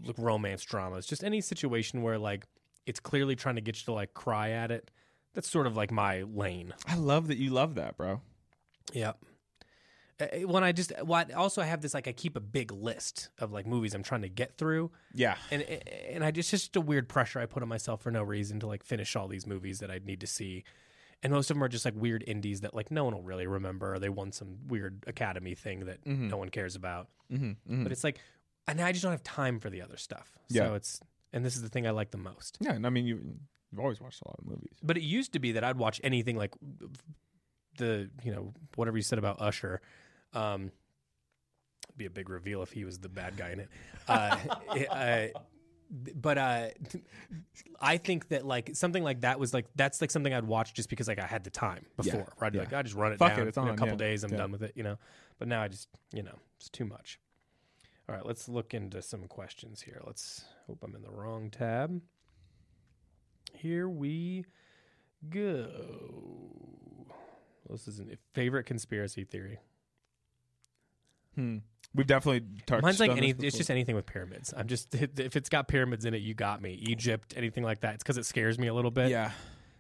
like romance dramas, just any situation where like it's clearly trying to get you to like cry at it. That's sort of like my lane. I love that you love that, bro. Yep. Uh, When I just, well, I- also I have this like I keep a big list of like movies I'm trying to get through, Yeah. and and I just just a weird pressure I put on myself for no reason to like finish all these movies that I need to see, and most of them are just like weird indies that like no one will really remember. Or they won some weird Academy thing that Mhm. no one cares about. Mm-hmm. But it's like, and I just don't have time for the other stuff. Yeah. So it's and this is the thing I like the most. yeah. And I mean, you, you've always watched a lot of movies. But it used to be that I'd watch anything like the you know whatever you said about Usher. Um, it'd be a big reveal if he was the bad guy in it. Uh, it, uh, but uh, I think that like something like that was like that's like something I'd watch just because like I had the time before. Yeah, I'd be yeah. like, I just run it Fuck it, down it's in a couple yeah, days. I'm yeah. done with it, you know. But now I just you know it's too much. All right, let's look into some questions here. Let's hope I'm in the wrong tab. Here we go. This is a favorite conspiracy theory. Hmm. We've definitely touched. Mine's like on any. this It's before. just anything with pyramids. I'm just if it's got pyramids in it, you got me. Egypt, anything like that. It's because it scares me a little bit. yeah.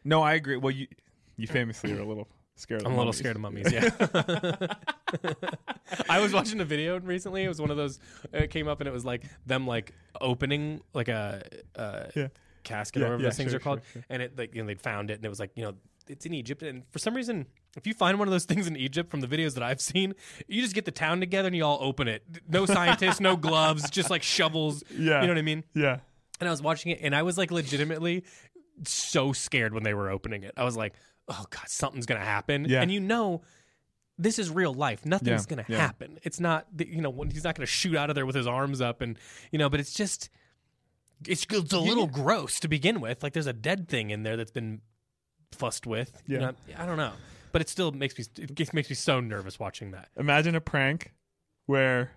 No, I agree. Well, you you famously are a little scared. Of I'm a little mummies. scared of mummies. Yeah. I was watching a video recently. It was one of those. It came up and it was like them like opening like a, Yeah. casket Yeah, or whatever yeah, those things sure, are called. sure, sure. And it like you know they'd found it and it was like you know it's in Egypt and for some reason if you find one of those things in Egypt from the videos that I've seen, you just get the town together and you all open it. No scientists, no gloves, just like shovels. Yeah. You know what I mean? Yeah. And I was watching it and I was like legitimately so scared when they were opening it. I was like, oh God, something's going to happen. Yeah. And you know, this is real life. Nothing's Yeah, going to yeah. happen. It's not, the- you know, when- he's not going to shoot out of there with his arms up and, you know, but it's just, it's, it's a little gross to begin with. Like there's a dead thing in there that's been fussed with. You Yeah. know, I don't know. But it still makes me, it gets- makes me so nervous watching that. Imagine a prank where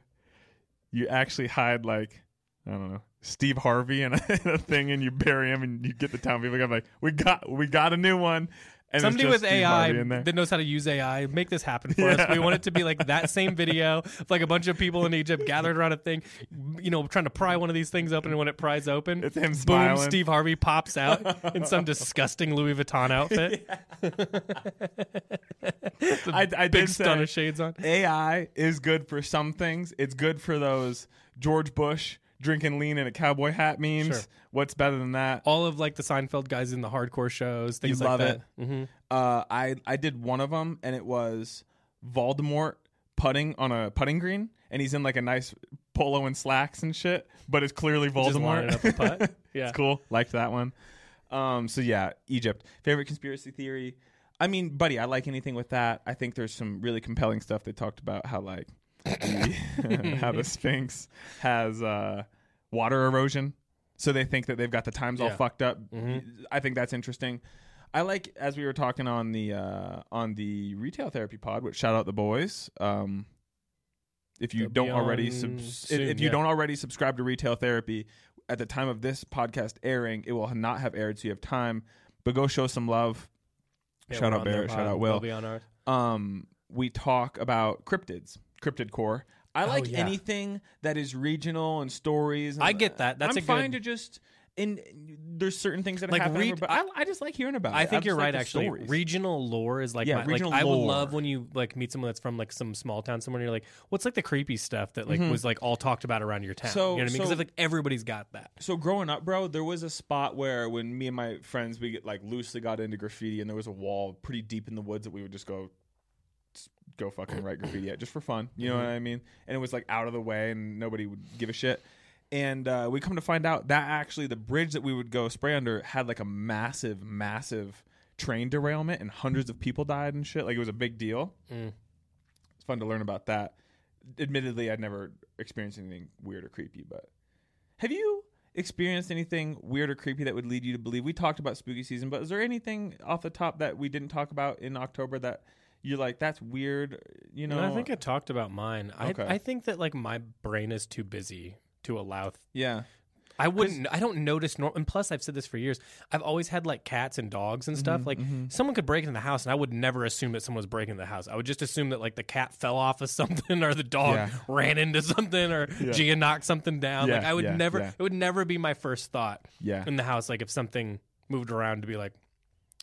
you actually hide like I don't know Steve Harvey in a, in a thing, and you bury him, and you get the town people. I'm like, we got we got a new one. And Somebody with AI Harvey in there. that knows how to use AI, make this happen for us. We want it to be like that same video of like a bunch of people in Egypt gathered around a thing, you know, trying to pry one of these things open. And when it pries open, It's him boom, smiling. Steve Harvey pops out in some disgusting Louis Vuitton outfit. I, I Big stun of shades on. AI is good for some things. It's good for those George Bush drinking lean in a cowboy hat memes. Sure. What's better than that? All of like the Seinfeld guys in the hardcore shows, things like love that. it. hmm Uh, I I did one of them, and it was Voldemort putting on a putting green, and he's in like a nice polo and slacks and shit, but it's clearly Voldemort. up a putt. Yeah. it's cool. Liked that one. Um, so yeah, Egypt. Favorite conspiracy theory. I mean, buddy, I like anything with that. I think there's some really compelling stuff they talked about how like how the Sphinx has uh, water erosion. So they think that they've got the times all Yeah. fucked up. Mhm. I think that's interesting. I like as we were talking on the uh, on the retail therapy pod, which shout out the boys. Um, if you They'll don't already on subs- soon, if you yeah. don't already subscribe to retail therapy, at the time of this podcast airing, it will not have aired, so you have time. But go show some love. Yeah, shout we're out on their Barrett. Shout pod. out Will They'll be on ours. um, we talk about cryptids, cryptid core. I Oh, like yeah. anything that is regional and stories. And I get that. That's I'm a fine good- to just. And there's certain things that Like, happen, read- but I, I just like hearing about. I it. think just you're like right. Actually, stories. regional lore is like, Yeah, my, like regional I would love when you like meet someone that's from like some small town somewhere. And you're like, what's like the creepy stuff that like Mhm. was like all talked about around your town? So- you know what I mean? Because so- like everybody's got that. so growing up, bro, there was a spot where when me and my friends we get like loosely got into graffiti, and there was a wall pretty deep in the woods that we would just go go fucking write graffiti at just for fun. You know what I mean? And it was like out of the way, and nobody would give a shit. And uh, we come to find out that actually the bridge that we would go spray under had like a massive, massive train derailment and hundreds of people died and shit. Like it was a big deal. Mm. It's fun to learn about that. Admittedly, I'd never experienced anything weird or creepy, but have you experienced anything weird or creepy that would lead you to believe? We talked about spooky season, but is there anything off the top that we didn't talk about in October that you're like, that's weird? You know, No, I think I talked about mine. Okay. I I think that like my brain is too busy to allow. Th- yeah. I wouldn't. I don't notice. Nor- and plus, I've said this for years. I've always had like cats and dogs and Mm-hmm, stuff. Like someone could break into the house, and I would never assume that someone was breaking into the house. I would just assume that like the cat fell off of something, or the dog Yeah. ran into something, or. Gia knocked something down. like Yeah, I would yeah, never. yeah. It would never be my first thought Yeah. in the house. Like if something moved around to be like,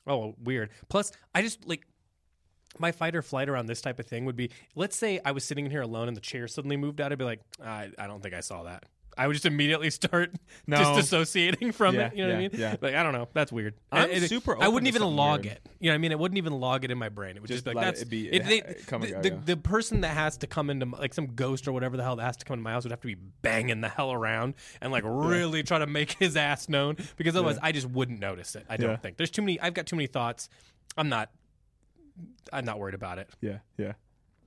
oh, weird. Plus, I just like my fight or flight around this type of thing would be let's say I was sitting in here alone and the chair suddenly moved out. I'd be like, I, I don't think I saw that. I would just immediately start No. disassociating from Yeah, it. You know what I mean? yeah. Like I don't know. That's weird. I'm it- super I wouldn't even log weird. it. You know what I mean? It wouldn't even log it in my brain. It would Just just, be like it that's be- it- it they- uh, come the, the, the person that has to come into like some ghost or whatever the hell that has to come into my house would have to be banging the hell around and like really try to make his ass known because otherwise I just wouldn't notice it. I don't Yeah. think there's too many. I've got too many thoughts. I'm not. I'm not worried about it. Yeah. Yeah.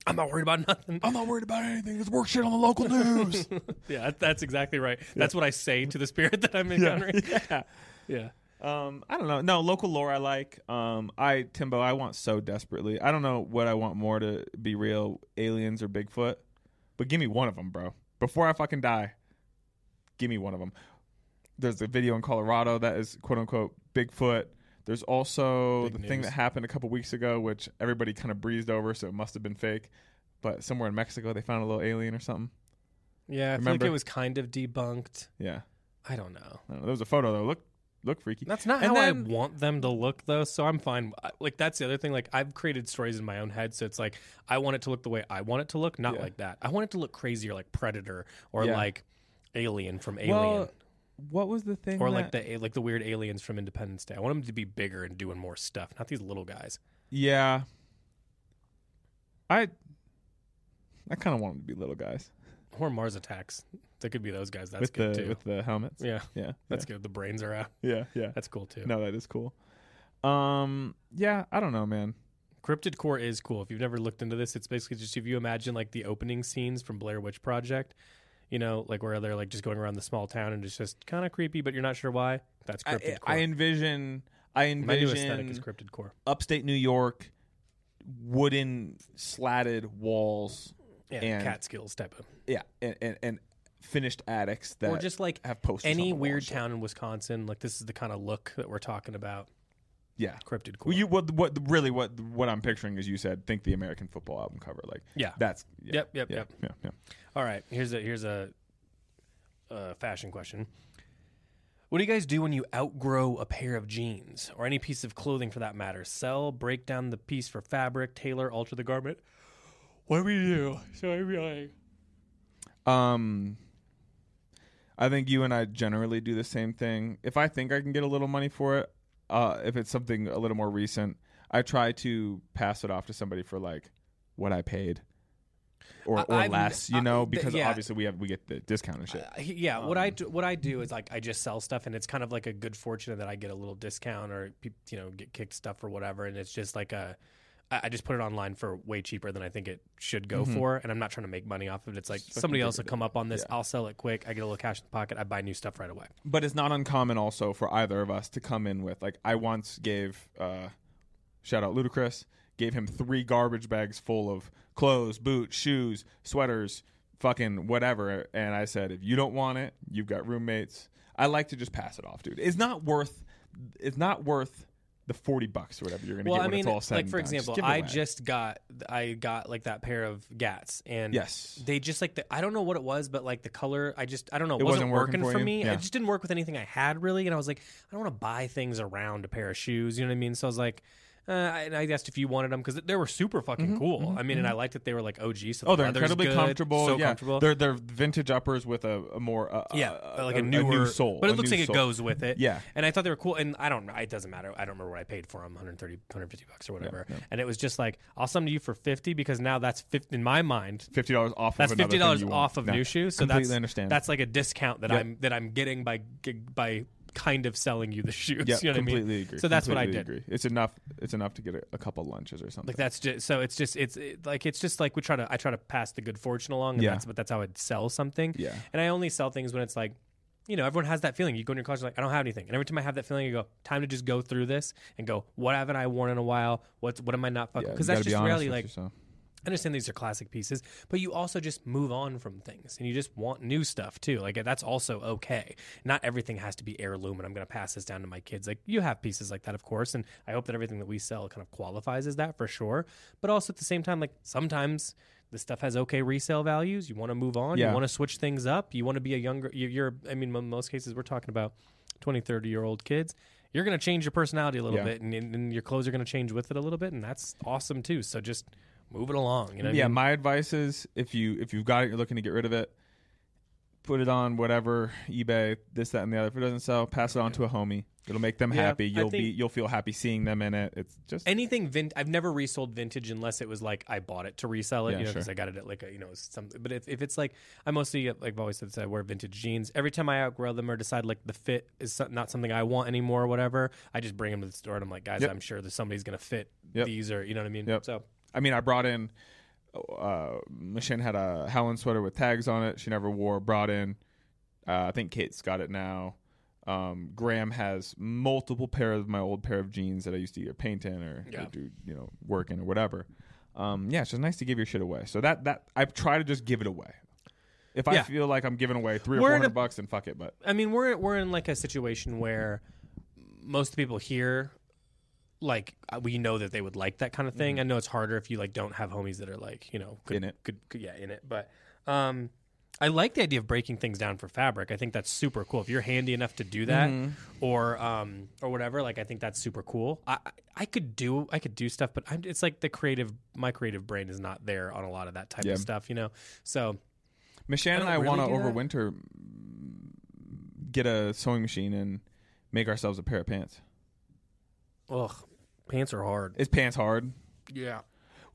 I'm not worried about nothing. I'm not worried about anything. There's work shit on the local news. Yeah, that's exactly right. That's what I say to the spirit that I'm encountering. yeah. Yeah. Um, I don't know. No, local lore I like. Um, I Timbo, I want so desperately. I don't know what I want more to be real, aliens or Bigfoot, but give me one of them, bro. Before I fucking die, give me one of them. There's a video in Colorado that is quote unquote Bigfoot. There's also Big the thing that happened a couple weeks ago, which everybody kind of breezed over, so it must have been fake. But somewhere in Mexico, they found a little alien or something. Yeah, I feel like it was kind of debunked. Yeah, I don't know. I don't know. there was a photo though. Look, look freaky. That's not And how then- I want them to look, though. So I'm fine. Like that's the other thing. Like I've created stories in my own head, so it's like I want it to look the way I want it to look, not Yeah. like that. I want it to look crazier, like Predator or Yeah. like Alien from Alien, Well, what was the thing? or like that- the like the weird aliens from Independence Day. I want them to be bigger and doing more stuff, not these little guys. Yeah. I I kind of want them to be little guys Or Mars Attacks. They could be those guys. That's with good the too. with the helmets. yeah, yeah, that's good. The brains are out. yeah, yeah. That's cool too. No, that is cool. Um, yeah, I don't know, man. Cryptid Core is cool. If you've never looked into this, it's basically just if you imagine like the opening scenes from Blair Witch Project, you know, like where they're like just going around the small town and it's just kind of creepy, but you're not sure why. That's I, Cryptid Core. I envision I My new aesthetic envision is Cryptid Core. upstate New York, wooden slatted walls. Yeah, and- Catskills type of. Yeah, and and, and finished attics that Or just like have posters. on any the weird town in Wisconsin. Like this is the kind of look that we're talking about. Yeah. Cryptid Core. Well, you what what really what what I'm picturing is you said think the American football album cover like yeah. that's yeah, Yep, yep, yeah, yep. yeah yeah All right. Here's a here's a, uh fashion question. What do you guys do when you outgrow a pair of jeans or any piece of clothing for that matter? Sell, break down the piece for fabric, tailor, alter the garment. What do we do? So I really Um, I think you and I generally do the same thing. If I think I can get a little money for it, uh, if it's something a little more recent, I try to pass it off to somebody for like what I paid, or or I've- less, you know, th- because yeah. obviously we have we get the discount and shit. Uh, yeah, what I do, what I do is like I just sell stuff, and it's kind of like a good fortune that I get a little discount or you know get kicked stuff or whatever, and it's just like a. I just put it online for way cheaper than I think it should go for, and I'm not trying to make money off of it. It's like somebody else will come up on this. Yeah. I'll sell it quick. I get a little cash in the pocket. I buy new stuff right away. But it's not uncommon also for either of us to come in with like I once gave uh shout out Ludacris gave him three garbage bags full of clothes, boots, shoes, sweaters, fucking whatever and I said if you don't want it, you've got roommates. I like to just pass it off, dude. It's not worth it's not worth the 40 bucks or whatever you're going to Well, get I when mean, it's all said like for done. Example, it I away. just got I got like that pair of Gats, and Yes. they just like the I don't know what it was, but like the color, I just I don't know, it, It wasn't, wasn't working working, for for me. Yeah. It just didn't work with anything I had really, and I was like, I don't want to buy things around a pair of shoes. You know what I mean? So I was like, Uh, and I asked if you wanted them because they were super fucking cool. I mean, and I liked that they were like OG. So Mm-hmm, Oh, the they're incredibly good, comfortable. So yeah. comfortable. They're they're vintage uppers with a, a more uh, yeah, uh, like a, a newer new sole, but it looks like it goes with it. Yeah. and I thought they were cool. And I don't, know. it doesn't matter. I don't remember what I paid for them 130, 150 bucks or whatever. And it was just like I'll sell them to you for fifty because now that's 50, in my mind. Fifty dollars off. That's of fifty dollars off of No, new shoes. So completely that's understand. That's like a discount that Yep. I'm that I'm getting by by kind of selling you the shoes. yeah, you know what I mean? completely agree. So that's what I Completely did. Agree. It's enough. It's enough to get a, a couple lunches or something. Like that's just so it's just it's it, like it's just like we try to I try to pass the good fortune along. And Yeah. that's but that's how I'd sell something. Yeah. And I only sell things when it's like, you know, everyone has that feeling. You go in your closet like I don't have anything, and every time I have that feeling, you go time to just go through this and go what haven't I worn in a while? What's what am I not fucking? Because you that's just really like yourself. I understand these are classic pieces, but you also just move on from things and you just want new stuff too. Like that's also okay. Not everything has to be heirloom and I'm going to pass this down to my kids. Like you have pieces like that, of course, and I hope that everything that we sell kind of qualifies as that for sure. But also at the same time, like sometimes the stuff has okay resale values. You want to move on. Yeah. You want to switch things up. You want to be a younger. you- You're. I mean, in most cases, we're talking about 20, 30 year old kids. You're going to change your personality a little Yeah. bit, and, and your clothes are going to change with it a little bit, and that's awesome too. So just move it along. You know. what I yeah, mean? my advice is if you if you've got it, you're looking to get rid of it, put it on whatever eBay, this, that, and the other. If it doesn't sell, pass it on to a homie. It'll make them Yeah, happy. You'll be you'll feel happy seeing them in it. It's just anything vint I've never resold vintage unless it was like I bought it to resell it, Yeah, you know, sure. because I got it at like a, you know, something. But if, if it's like I mostly like I've always said, this, I wear vintage jeans. Every time I outgrow them or decide like the fit is not something I want anymore or whatever, I just bring them to the store and I'm like, guys, Yep. I'm sure that somebody's gonna fit Yep. these or you know what I mean. Yep. So I mean, I brought in. Uh, Michelle had a Helen sweater with tags on it. She never wore. Brought in. Uh, I think Kate's got it now. Um, Graham has multiple pairs of my old pair of jeans that I used to either paint in or, or do you know work in or whatever. Um, yeah, it's just nice to give your shit away. So that that I try to just give it away. If I feel like I'm giving away three or We're four in a- hundred bucks, then fuck it. But I mean, we're we're in like a situation where most people here, like uh, we know that they would like that kind of thing. I know it's harder if you like don't have homies that are like you know good, In it. good, good yeah, in it. But um, I like the idea of breaking things down for fabric. I think that's super cool. If you're handy enough to do that, or um, or whatever, like I think that's super cool. I I- could do I could do stuff, but I'm, it's like the creative my creative brain is not there on a lot of that type Yeah. of stuff, you know. So Michelle and I don't want to really that. overwinter, get a sewing machine and make ourselves a pair of pants. Ugh, pants are hard. Is pants hard? Yeah.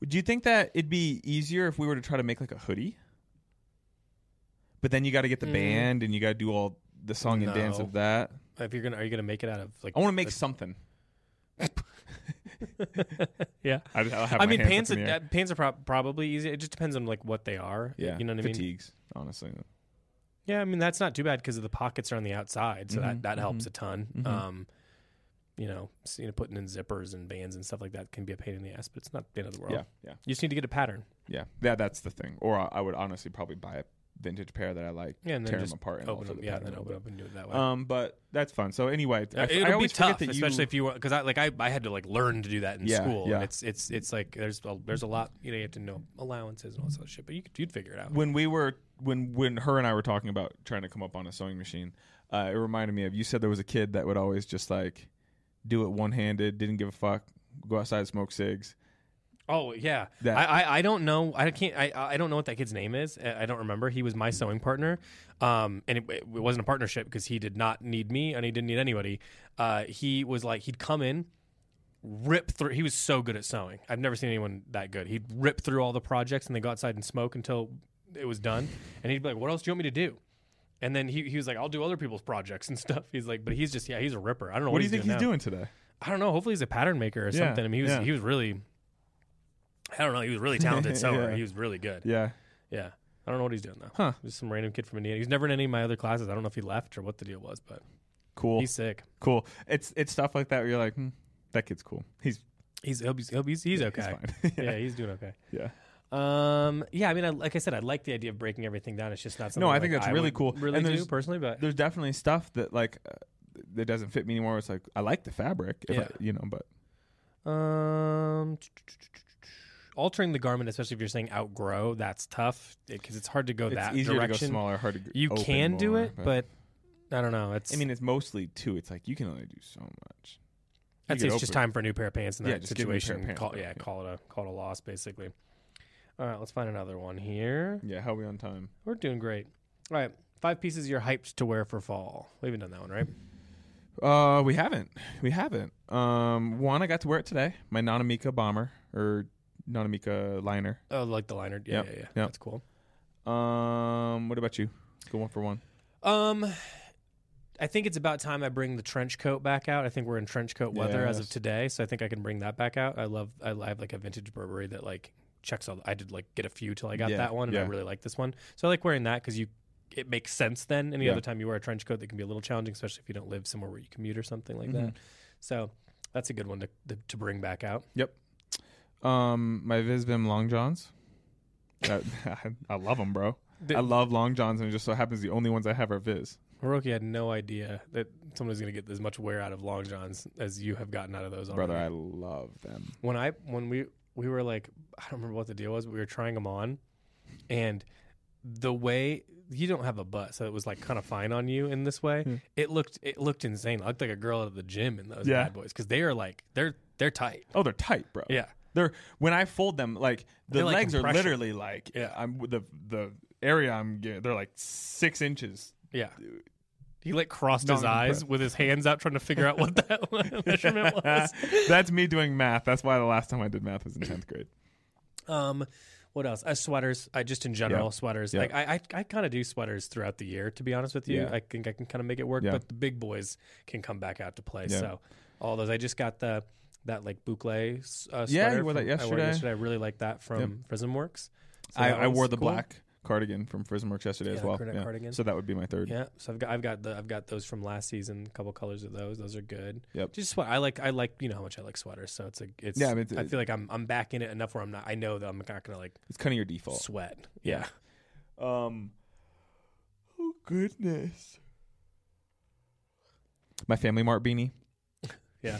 Do you think that it'd be easier if we were to try to make like a hoodie? But then you got to get the Mm. band and you got to do all the song and dance No. of that. If you're gonna, are you gonna make it out of like? I want to make something. yeah. I, I'll have I my mean, hands pants. up in Are, the uh, air. pants are prob- probably easy. It just depends on like what they are. yeah, You know what I mean? fatigues. Honestly, Yeah. I mean, that's not too bad because the pockets are on the outside, so that that helps mhm, a ton. Um, you know, you know, putting in zippers and bands and stuff like that can be a pain in the ass, but it's not the end of the world. yeah, yeah, You just need to get a pattern. yeah. Yeah, that's the thing. Or I, I would honestly probably buy a vintage pair that I like, Yeah, and then tear them apart, and open them. the Yeah, and then open up and do it that way. Um, but that's fun. So anyway, I, It'll be always forget tough, you, especially if you want, because I like I, I had to like learn to do that in Yeah, school. yeah. And it's it's it's like there's a, there's a lot you know you have to know allowances and all that sort of shit, but you could, you'd figure it out. when we were when when her and I were talking about trying to come up on a sewing machine, uh, it reminded me of you said there was a kid that would always just like do it one handed, didn't give a fuck, go outside, smoke cigs. Oh yeah, That- I, I I don't know. I can't. I I don't know what that kid's name is. I I don't remember. He was my sewing partner, um, and it, it wasn't a partnership because he did not need me and he didn't need anybody. Uh, he was like he'd come in, rip through. He was so good at sewing. I've never seen anyone that good. He'd rip through all the projects and then go outside and smoke until it was done. And he'd be like, "What else do you want me to do?" And then he, he was like, "I'll do other people's projects and stuff." He's like, "But he's just yeah, he's a ripper. I don't know What, what, do you think he's now. doing today? I don't know. Hopefully, he's a pattern maker or Yeah, something. I mean, he was yeah. he was really. I don't know. He was really talented sewer. Yeah. He was really good. Yeah, Yeah. I don't know what he's doing though. Huh. Just some random kid from Indiana. He's never in any of my other classes. I don't know if he left or what the deal was, but cool, he's sick. cool. It's it's stuff like that where you're like, hmm, that kid's cool. He's He's he'll be, he'll be, he's, he's okay. fine. yeah, he's doing okay. yeah. Um, yeah, I mean, I, like I said, I like the idea of breaking everything down. It's just not something. No, I like, think that's really would cool. Really And do there's- personally, but There's definitely stuff that like uh, that doesn't fit me anymore. It's like I like the fabric, if Yeah. I, you know, but Um, altering the garment, especially if you're saying outgrow, that's tough because it's hard to go it's that easier direction. to go smaller, hard to. g- You open can do more, it, but I don't know. It's I mean, it's mostly too. It's like you can only do so much. I'd say it's just time for a new pair of pants in Yeah, that just give me a pair of situation. pants, Call, bro. yeah, call it a call it a loss basically. All right, let's find another one here. Yeah, how are we on time? We're doing great. All right, five pieces you're hyped to wear for fall. We haven't done that one, right? Uh, we haven't. We haven't. Um, one I got to wear it today. My Nanamica bomber or Nanamica liner. Oh, like the liner. Yeah, Yep, yeah, yeah. yep. That's cool. Um, what about you? Go one for one. Um, I think it's about time I bring the trench coat back out. I think we're in trench coat weather as of today, so I think I can bring that back out. I love. I have like a vintage Burberry that like checks all. I did like get a few till I got Yeah, that one, and I really like this one. So I like wearing that because you. It makes sense then. Any Yeah. other time you wear a trench coat, that can be a little challenging, especially if you don't live somewhere where you commute or something like Mhm. that. So that's a good one to, to bring back out. Yep. Um, my Visvim long johns. Uh, I love them, bro. I love long johns, and it just so happens the only ones I have are Viz. Hiroki had no idea that someone was going to get as much wear out of long johns as you have gotten out of those. Already. Brother, I love them. when I when we we were like I don't remember what the deal was, but we were trying them on, and the way you don't have a butt, so it was like kind of fine on you in this way. Hmm. It looked it looked insane. I looked like a girl at the gym in those Yeah. bad boys because they are like they're they're tight. Oh, they're tight, bro. Yeah, They're when I fold them, like the They're like legs are compression. literally like Yeah. I'm the the area I'm getting. They're like six inches. yeah. He like crossed his Non-compressed. eyes with his hands out, trying to figure out what that measurement was. That's me doing math. That's why the last time I did math was in tenth grade. Um, what else? Uh, sweaters. I just in general Yeah. sweaters. Yeah. Like I, I, I kind of do sweaters throughout the year. To be honest with you, Yeah. I think I can kind of make it work. Yeah. But the big boys can come back out to play. Yeah. So all those. I just got the that like boucle uh, sweater. Yeah, you wore that from- I wore yesterday. yesterday. I really like that from Yep. Prismworks. So I, I wore the cool. black cardigan from Prismworks yesterday Yeah, as well. neck cardigan. So that would be my third. Yeah, so I've got I've got the I've got those from last season. A couple colors of those. Those are good. Yep. Just what I like. I like you know how much I like sweaters. So it's a it's. Yeah, I mean, it's- I feel like I'm I'm back in it enough where I'm not. I know that I'm not gonna like It's kind of your default. sweat. Yeah. Um. Oh goodness. My Family Mart beanie. Yeah.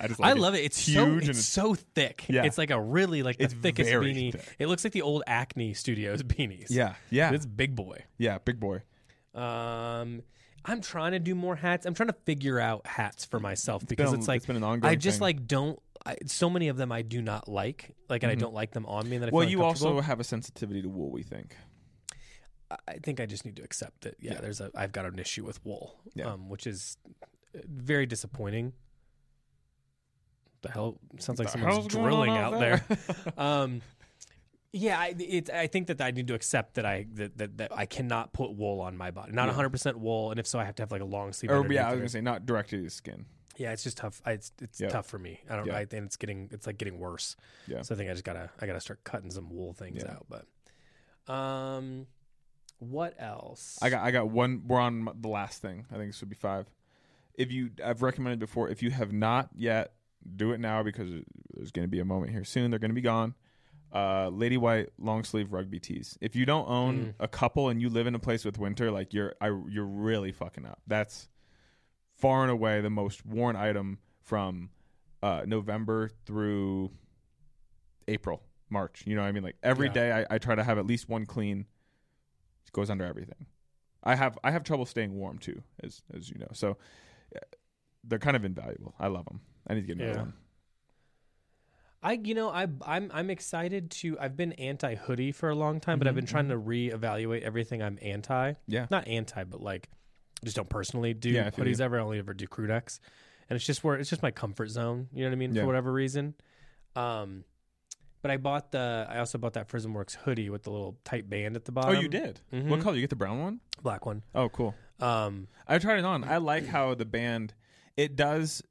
I just like I love it. It's huge so and it's, it's- so thick. Yeah. It's like a really like the It's thickest very beanie. thick. It looks like the old Acne Studios beanies. Yeah, yeah, It's big boy. yeah. Big boy. Um I'm trying to do more hats. I'm trying to figure out hats for myself because been- it's like it's been an ongoing I just thing. like don't I, so many of them I do not like. Like and I Mhm. don't like them on me and I Well, you also have a sensitivity to wool. We think. I- I think I just need to accept that. Yeah, Yeah. there's a I've got an issue with wool. Yeah. Um which is very disappointing. The hell sounds like The someone's drilling out out there. um, yeah, I, it, I think that I need to accept that I that, that, that I cannot put wool on my body. Not Yeah. 100 percent wool, and if so, I have to have like a long sleeve. or yeah, I was gonna say not directly to the skin. yeah, it's just tough. I, it's it's Yeah. tough for me. I don't. Yeah. I think it's getting it's like getting worse. Yeah. So I think I just gotta I gotta start cutting some wool things Yeah. out. But, um, what else? I got I got one. We're on the last thing. I think this would be five. If you, I've recommended before. If you have not yet, do it now because there's going to be a moment here soon. They're going to be gone. Uh, Lady White long sleeve rugby tees. If you don't own Mm. a couple and you live in a place with winter, like you're, I, you're really fucking up. That's far and away the most worn item from uh, November through April, March. You know what I mean? Like every Yeah. day, I, I try to have at least one clean. It goes under everything. I have I have trouble staying warm too, as as you know. So they're kind of invaluable. I love them. I need to get another Yeah. one. I you know I I'm I'm excited to I've been anti hoodie for a long time, but I've Mhm, been trying to reevaluate everything I'm anti. Yeah. Not anti, but like just don't personally do Yeah, I feel hoodies you. ever. I only ever do crew necks, and it's just where it's just my comfort zone. You know what I mean? Yeah. For whatever reason. Um, but I bought the I also bought that Prismworks hoodie with the little tight band at the bottom. Oh, you did. Mhm. What color? You get the brown one? black one. Oh, cool. Um, I tried it on. I like how the band it does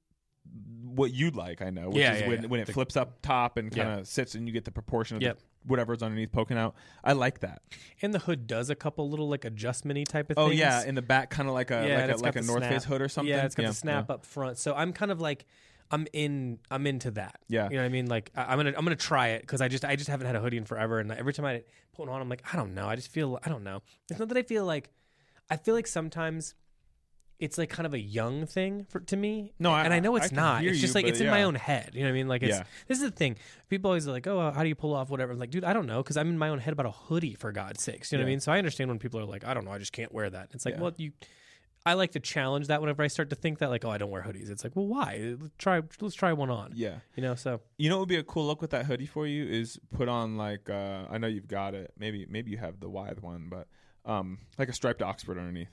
what you'd like. I know, which Yeah, is yeah, when yeah. when it The- flips up top and kind of sits, and you get the proportion of Yep. the, whatever's underneath poking out. I like that. and the hood does a couple little like adjustmenty type of things. Oh things. yeah, in the back, kind of like a like a, like a North Face hood or something. Yeah, it's got the snap up front. So I'm kind of like I'm in I'm into that. Yeah. You know what I mean? Like I, I'm gonna I'm gonna try it because I just I just haven't had a hoodie in forever, and every time I put one on, I'm like I don't know. I just feel I don't know. It's not that I feel like I feel like sometimes it's like kind of a young thing for to me. No, I- and I know it's can not. It's just you, like it's in my own head. You know what I mean? Like it's Yeah. this is the thing. People always are like, oh, how do you pull off whatever? I'm like, dude, I don't know because I'm in my own head about a hoodie for God's sakes. You know what I mean? So I understand when people are like, I don't know, I just can't wear that. It's like, Yeah. well, you. I like to challenge that whenever I start to think that like, oh, I don't wear hoodies. It's like, well, why? Let's try let's try one on. Yeah. You know, so You know what would be a cool look with that hoodie for you is put on like uh I know you've got it. Maybe maybe you have the wide one, but um like a striped Oxford underneath.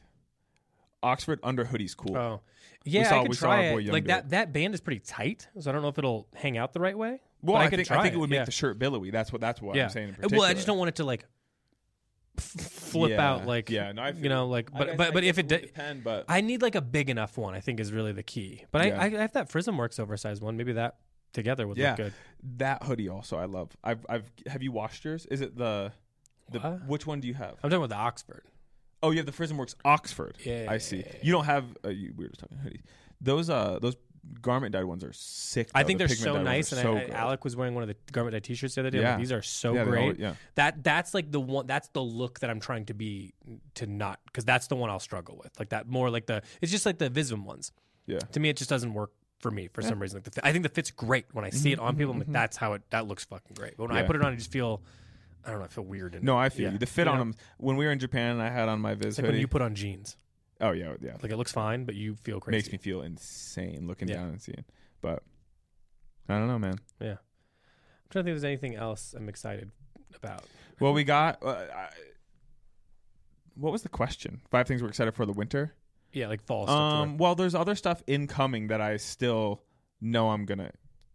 Oxford under hoodie's cool. oh yeah, saw- I could we saw try it. Like that that band is pretty tight, so I don't know if it'll hang out the right way. well, I, I think I think it it, would make yeah. the shirt billowy. That's what that's what yeah. I'm saying. In well, I just don't want it to like flip Yeah. out like yeah, no, you know like but guess- but but if it d- depend, but I need like a big enough one. I think is really the key. But. I, I have that Prism Works oversized one. Maybe that together would look good. that hoodie also I love. I've I've have you washed yours? Is it the the What? which one do you have? I'm talking about the Oxford. Oh, you have the Prism Works Oxford. Yeah, I see. You don't have uh, you, we were just talking hoodies. Those uh those garment dyed ones are sick. I think The they're so nice, and so I, I- Alec was wearing one of the garment dyed T-shirts the other day. I'm like, Yeah. these are so Yeah, great. always- yeah. That that's like the one. That's the look that I'm trying to be to not because that's the one I'll struggle with. Like that more like the. It's just like the Vism ones. Yeah. To me, it just doesn't work for me for some reason. Like the I think the fit's great when I see it on people. I'm like, that's how it. That looks fucking great. But when I Mm-hmm, put it on, I just feel. I don't know. I feel weird. In No. I feel you. The fit on them when we were in Japan and I had on my Viz It's like hoodie. when you put on jeans. oh yeah, yeah. Like it looks fine, but you feel crazy. Makes me feel insane looking Yeah. down and seeing. But I don't know, man. Yeah. I'm trying to think if there's anything else I'm excited about. Well, we got. Uh, I, what was the question? Five things we're excited for the winter. Yeah, like fall stuff. to wear. Um, well, there's other stuff incoming that I still know I'm gonna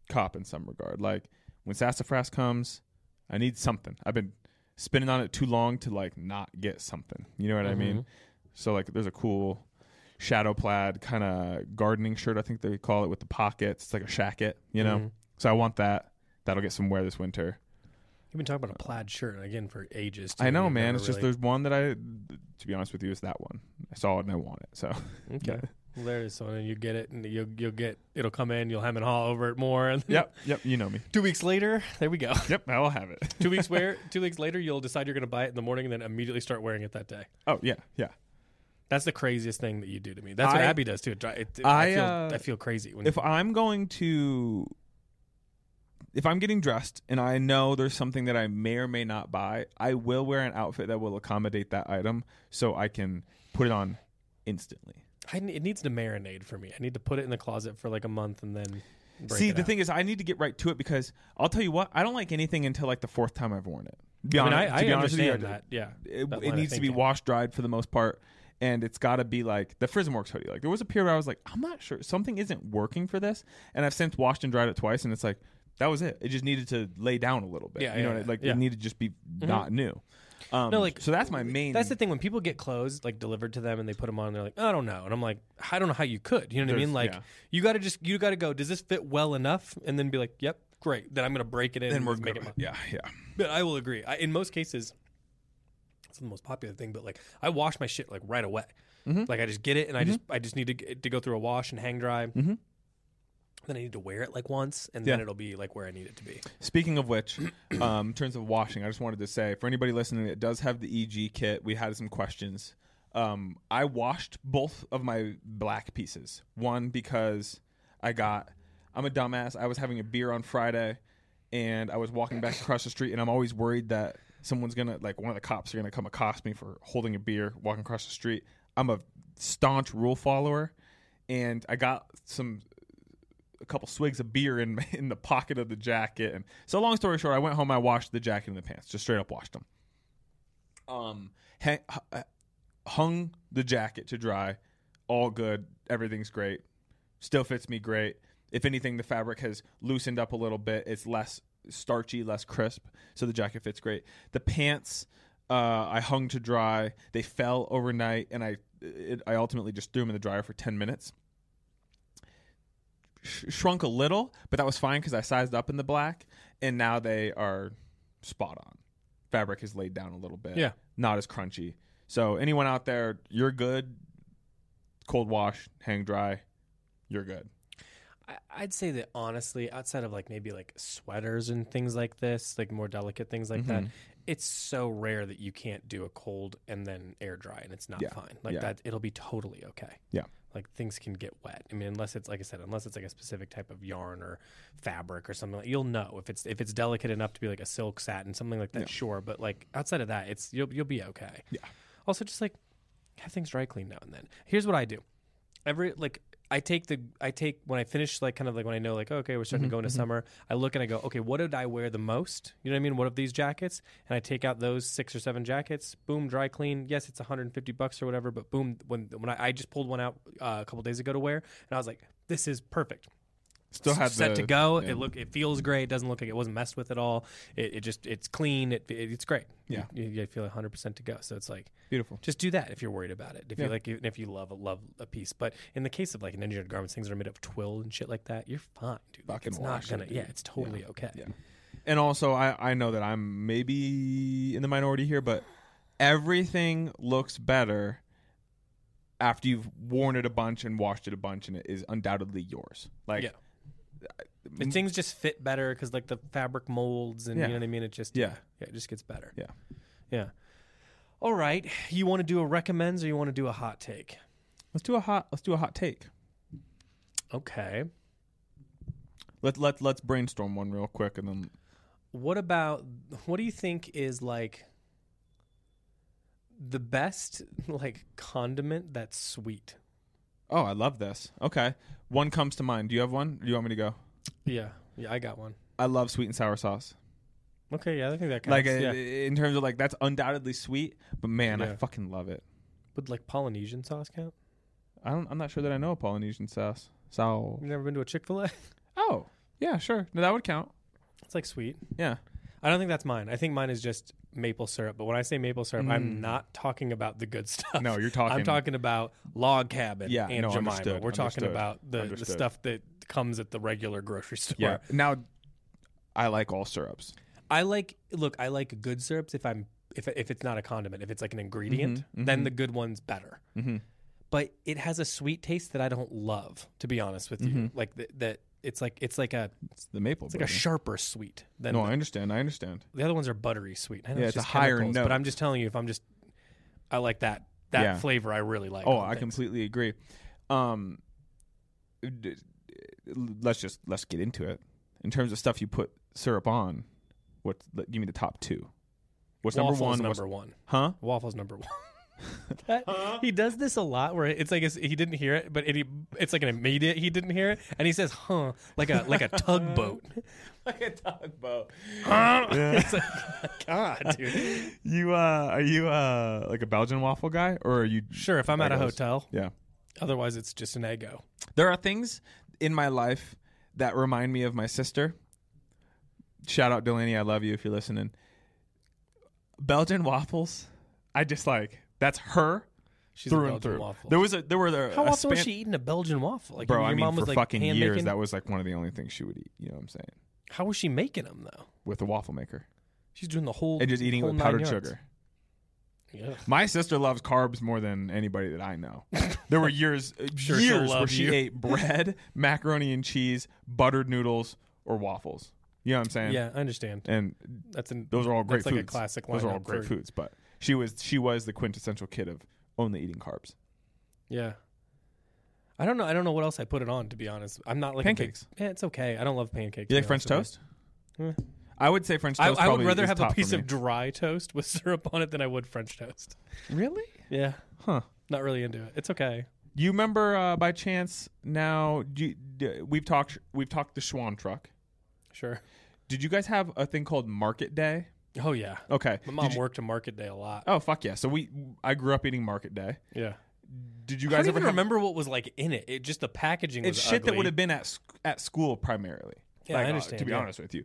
cop in some regard. Like when Sassafras comes, I need something. I've been spinning on it too long to like not get something. You know what I mean? Mhm. So like, there's a cool shadow plaid kind of gardening shirt. I think they call it with the pockets. It's like a shacket. You know. Mhm. So I want that. That'll get some wear this winter. You've been talking about a plaid shirt again for ages. Too, I know, You've man. never It's just there's one that I, to be honest with you, is that one. I saw it and I want it. So okay. There is. So you get it, and you'll you'll get it'll come in. You'll hem and haw over it more, and yep, yep. You know me. Two weeks later, there we go. Yep, I will have it. two weeks wear. Two weeks later, you'll decide you're going to buy it in the morning, and then immediately start wearing it that day. Oh yeah, yeah. That's the craziest thing that you do to me. That's what Abby does too. It, it, it- I, I, feel uh, I feel crazy when If I'm going to, if I'm getting dressed and I know there's something that I may or may not buy, I will wear an outfit that will accommodate that item, so I can put it on instantly. I, it needs to marinate for me. I need to put it in the closet for like a month and then. See, the out. thing is, I need to get right to it because I'll tell you what, I don't like anything until like the fourth time I've worn it. Be I mean, honest, I, to be I honest with you, that. Yeah, it, that it needs to be washed dried for the most part and it's got to be like the Prismworks hoodie like there was a period where i was like i'm not sure something isn't working for this and i've since washed and dried it twice and it's like that was it it just needed to lay down a little bit Yeah, you know yeah, I- like yeah. it needed to just be mm-hmm. not new um, No, like, so that's my main That's the thing when people get clothes like delivered to them and they put them on, they're like, I don't know, and I'm like, I don't know how you could. You know what I mean? Like, yeah. you got to just you got to go. Does this fit well enough? And then be like, Yep, great. Then I'm gonna break it in. then and we're make good. it. yeah yeah But I will agree. I, in most cases, it's the most popular thing. But like, I wash my shit like right away. Mhm. Like I just get it and I just I just need to to go through a wash and hang dry. Then I need to wear it like once, and Yeah. then it'll be like where I need it to be. Speaking of which, um, in terms of washing, I just wanted to say for anybody listening that does have the EG kit, we had some questions. Um, I washed both of my black pieces. One because I got, I'm a dumbass. I was having a beer on Friday, and I was walking back across the street, and I'm always worried that someone's gonna, like, one of the cops are gonna come accost me for holding a beer walking across the street. I'm a staunch rule follower, and I got some a couple swigs of beer in in the pocket of the jacket. And so, long story short, I went home. I washed the jacket and the pants, just straight up washed them. Um, hang, hung the jacket to dry, all good. Everything's great. Still fits me great. If anything, the fabric has loosened up a little bit. It's less starchy, less crisp, so the jacket fits great. The pants. Uh, I hung to dry. They fell overnight, and I it, I ultimately just threw them in the dryer for ten minutes sh- shrunk a little, but that was fine because I sized up in the black, and now they are spot on. Fabric is laid down a little bit. Yeah. not as crunchy. So anyone out there, you're good. Cold wash, hang dry, you're good. I, I'd say that honestly, outside of like maybe like sweaters and things like this, like more delicate things like that, Mhm. it's so rare that you can't do a cold and then air dry and it's not Yeah. fine. Like Yeah. that, it'll be totally okay. Yeah. Like things can get wet. I mean, unless it's like I said, unless it's like a specific type of yarn or fabric or something, like, you'll know if it's if it's delicate enough to be like a silk satin, something like that. Yeah. Sure, but like outside of that, it's you'll you'll be okay. Yeah. Also, just like have things dry clean now and then. Here's what I do. Every like I take the I take when I finish like kind of like when I know like okay we're starting to go into summer. I look and I go okay what did I wear the most? You know what I mean? What of these jackets? And I take out those six or seven jackets. Boom, dry clean. Yes, it's 150 bucks or whatever, but boom when when I, I just pulled one out uh, a couple days ago to wear, and I was like this is perfect Still had set the, to go. yeah. It look, it feels great. It doesn't look like it wasn't messed with at all. It, it just, it's clean. It, it it's great. Yeah. you, you feel 100 percent to go. So it's like, beautiful. just do that if you're worried about it. If Yeah. you like, if you love love a piece. But in the case of like an engineered garments, things that are made of twill and shit like that, you're fine, dude. Like, it's not gonna. dude. yeah, it's totally okay. Yeah. And also, I, I know that I'm maybe in the minority here, but everything looks better after you've worn it a bunch and washed it a bunch, and it is undoubtedly yours. Like, Yeah. And mm. things just fit better because like the fabric molds and Yeah. you know what I mean. It just Yeah. yeah, it just gets better. Yeah. yeah. All right, you want to do a recommends or you want to do a hot take? let's do a hot let's do a hot take. Okay. Let let let's brainstorm one real quick, and then What about what do you think is like the best like condiment that's sweet? oh, I love this. Okay, one comes to mind. Do you have one? Do you want me to go? Yeah, yeah, I got one. I love sweet and sour sauce. Okay, yeah, I think that counts. Like uh, yeah. in terms of like that's undoubtedly sweet, but man, I fucking love it. Would like Polynesian sauce count? I don't, I'm not sure that I know a Polynesian sauce. So You've never been to a Chick Fil A? oh yeah, sure, no, that would count. It's like sweet. Yeah, I don't think that's mine. I think mine is just maple syrup. But when I say maple syrup, I'm Mm. not talking about the good stuff. no, you're talking. I'm talking about log cabin Yeah, and no, Jemima. understood, We're talking about the, the stuff that comes at the regular grocery store. Yeah. Now, I like all syrups. I like look, I like good syrups if I'm if if it's not a condiment, if it's like an ingredient, Mhm, then mhm. the good one's better. Mm-hmm. But it has a sweet taste that I don't love, to be honest with you. Mhm. Like th- that it's like it's like a It's the maple. it's like a sharper sweet than no, the, I understand. I understand. the other ones are buttery sweet. I know Yeah, it's, it's a higher note. But I'm just telling you if I'm just I like that that Yeah. flavor I really like. Oh, I things. completely agree. Um, d- let's just let's get into it. In terms of stuff you put syrup on, what? Give me the top two. What's Waffles number one? number What's- one. huh? Waffles number one. That- he does this a lot where it's like it's, he didn't hear it, but it, it's like an immediate he didn't hear it, and he says "huh" like a like a tugboat. like a tugboat. Huh? it's like, God, dude. You uh, are you uh like a Belgian waffle guy, or are you? Sure, if I'm at a hotel, Yeah. otherwise it's just an Eggo. There are things in my life that remind me of my sister. Shout out Delaney, I love you if you're listening. Belgian waffles, I just like that's her She's through a and Belgian through. waffle. There was a there were a, How a often was she eating a Belgian waffle? Like Bro, your I mean mom for was like fucking hand years making- that was like one of the only things she would eat. You know what I'm saying? How was she making them though? With a waffle maker She's doing the whole and just eating it whole with nine powdered yards. sugar. Yeah. My sister loves carbs more than anybody that I know. There were years Sure, she'll years where love she you. ate bread, macaroni and cheese, buttered noodles, or waffles. You know what I'm saying? Yeah, I understand. And That's an those are all great that's like foods. a classic. Those are all lineup great for- foods, but she was she was the quintessential kid of only eating carbs. Yeah. I don't know. I don't know what else I put it on. To be honest, I'm not like a big- Pancakes. yeah, it's okay. I don't love pancakes. You to like be French honest with toast? Eh. I would say French I, toast. I would probably rather is have a top for piece me. of dry toast with syrup on it than I would French toast. really, Yeah, huh? not really into it. It's okay. You remember uh, by chance? Now do you, d- we've talked we've talked the Schwan truck. Sure. Did you guys have a thing called Market Day? Oh yeah. Okay. My mom Did you- worked a market day a lot. Oh fuck yeah! So we I grew up eating Market Day. Yeah. Did you I guys don't ever even have- remember what was like in it. It just the packaging was It's shit that ugly. would have been at sc- at school primarily. Yeah, I Like, uh, understand, to be yeah. honest with you,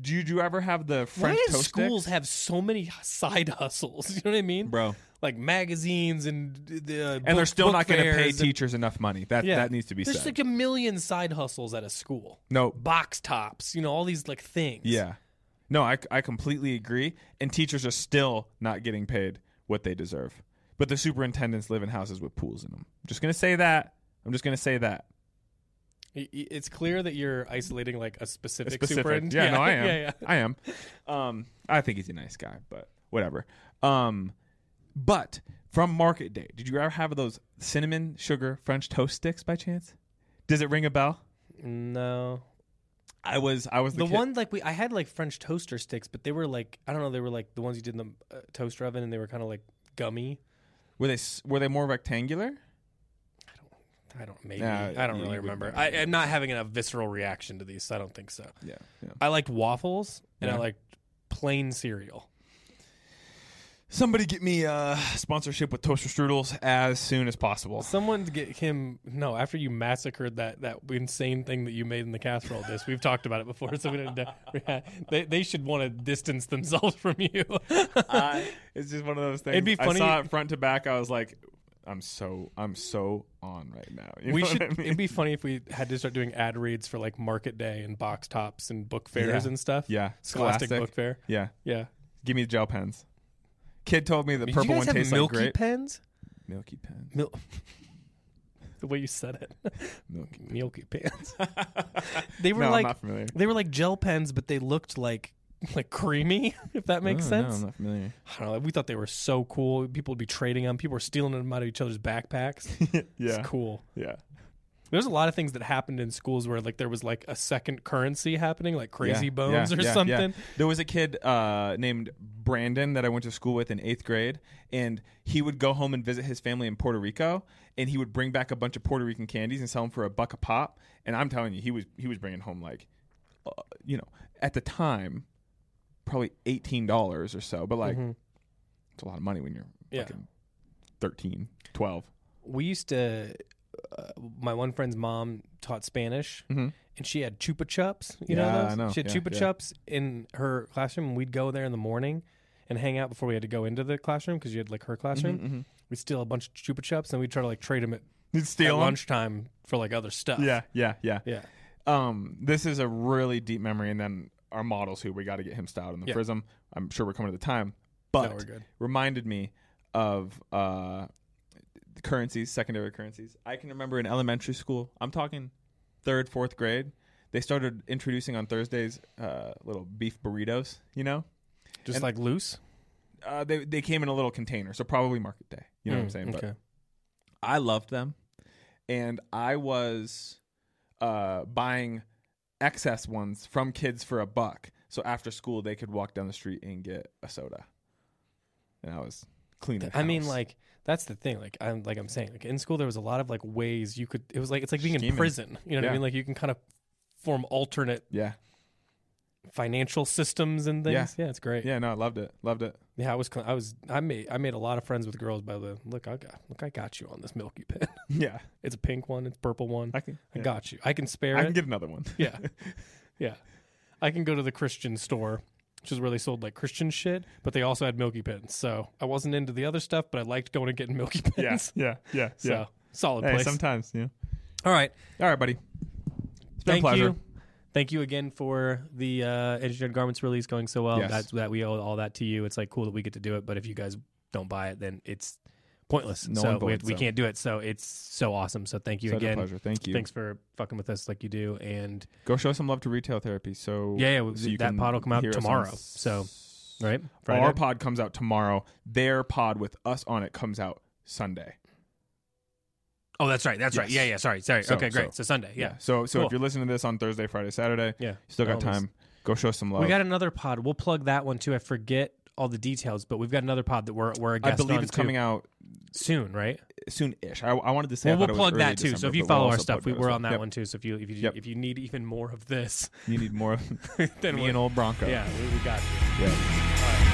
did you ever have the Why French does toast schools sticks? have so many side hustles? You know what I mean? bro? Like magazines and the uh, And they're book- still book not going to pay fairs and- teachers enough money. That Yeah. that needs to be said. There's said. like a million side hustles at a school. no, Box tops, you know, all these like things. yeah, no, I I completely agree. And teachers are still not getting paid what they deserve. But the superintendents live in houses with pools in them. I'm just gonna say that. I'm just gonna say that. It's clear that you're isolating like a specific, specific. superintendent. Yeah, no, I am. yeah, yeah. I am. Um, I think he's a nice guy, but whatever. Um, but from Market Day, did you ever have those cinnamon sugar French toast sticks by chance? Does it ring a bell? No, I was I was the, the kid- one like we I had like French toaster sticks, but they were like I don't know, they were like the ones you did in the uh, toaster oven, and they were kind of like gummy. Were they were they more rectangular? I don't maybe Nah, I don't really remember. I. I'm not having a visceral reaction to these. So I don't think so. Yeah. yeah. I liked waffles and I Yeah. liked plain cereal. Somebody get me a sponsorship with toaster strudels as soon as possible. Someone get him no after you massacred that that insane thing that you made in the casserole dish. We've talked about it before, so we didn't. They they should want to distance themselves from you. I- it's just one of those things. It'd be funny- I saw it front to back. I was like, I'm so I'm so on right now. You we know should. what I mean? It'd be funny if we had to start doing ad reads for like Market Day and Box Tops and book fairs Yeah. and stuff. yeah, Scholastic Scholastic. Book Fair. Yeah, Yeah. give me the gel pens. Kid told me the Did purple you guys one have tastes milky like grape. pens? Milky pens. Mil- the way you said it, Milky. milky pens. they were no, like I'm not familiar. they were like gel pens, but they looked like like creamy. If that makes Oh, sense. No, I'm not familiar. I don't know. We thought they were so cool. People would be trading them. People were stealing them out of each other's backpacks. yeah, It's cool. yeah. There's a lot of things that happened in schools where like there was like a second currency happening, like Crazy Yeah, Bones yeah, or yeah, yeah. something. There was a kid uh, named Brandon that I went to school with in eighth grade, and he would go home and visit his family in Puerto Rico, and he would bring back a bunch of Puerto Rican candies and sell them for a buck a pop. And I'm telling you, he was he was bringing home like, uh, you know, at the time, probably eighteen dollars or so, but like Mhm. it's a lot of money when you're Yeah. fucking 13, 12. We used to. Uh, my one friend's mom taught Spanish, Mm-hmm. and she had chupa chups. You Yeah, know those? I know. She had Yeah, chupa yeah. chups in her classroom, and we'd go there in the morning and hang out before we had to go into the classroom because you had like her classroom. Mm-hmm. We'd steal a bunch of chupa chups, and we'd try to like trade them at, at steal 'em? lunchtime for like other stuff. Yeah, yeah, yeah. yeah. Um, this is a really deep memory, and then our models who we got to get him styled in the prism. I'm sure we're coming to the time, but no, we're good. reminded me of uh, currencies, secondary currencies. I can remember in elementary school. I'm talking third, fourth grade. They started introducing on Thursdays uh, little beef burritos. You know, Just and- like loose. uh, they they came in a little container, so probably market day. You know what I'm Mm, saying? But Okay. I loved them, and I was uh, buying excess ones from kids for a buck. So after school, they could walk down the street and get a soda, and I was cleaning. I mean, like that's the thing. Like I'm like I'm saying, like in school there was a lot of like ways you could. It was like it's like being in prison. You know what I mean? Like you can kind of form alternate yeah, financial systems and things. Yeah, it's great. Yeah, yeah, no, I loved it, loved it. Yeah, I was I was I made I made a lot of friends with girls by the look. I got look. I got you on this Milky Pen. Yeah, it's a pink one. It's purple one. I can. I got you. I can spare I it. can get another one. yeah, yeah. I can go to the Christian store, which is where they sold like Christian shit, but they also had Milky Pens. So I wasn't into the other stuff, but I liked going and getting Milky Pens. yeah, yeah, yeah, So yeah. solid Hey, place. sometimes, yeah. All right. All right, buddy. It's been Thank a pleasure. you. Thank you again for the uh, engineered garments release going so well. Yes. That's that we owe all that to you. It's like cool that we get to do it, but if you guys don't buy it, then it's pointless. No so we, we so. can't do it. So it's so awesome. So thank you Such a again. pleasure. Thank you. Thanks for fucking with us like you do. And Go show some love to retail therapy. So yeah, yeah so that pod will come out hear us on tomorrow. s- So right, Our pod comes out tomorrow. Their pod with us on it comes out Sunday. oh, that's right. That's right. Yeah, yeah. Sorry, sorry. So- okay, great. so- Sunday. Yeah, So so Cool. if you're listening to this on Thursday, Friday, Saturday, yeah. you still got time. Go show some love. We got another pod. We'll plug that one too. I forget all the details, but we've got another pod that we're we're a I guest I believe on it's too. coming out soon, right? soon-ish. I, I wanted to say. Well, I we'll thought it was plug that too. so if you follow our stuff, we, we're on that Yep. one too. So if you if you Yep. if you need even more of this, You need more. than me and old Bronco. yeah, we, we got you. Yeah. All right. Peace.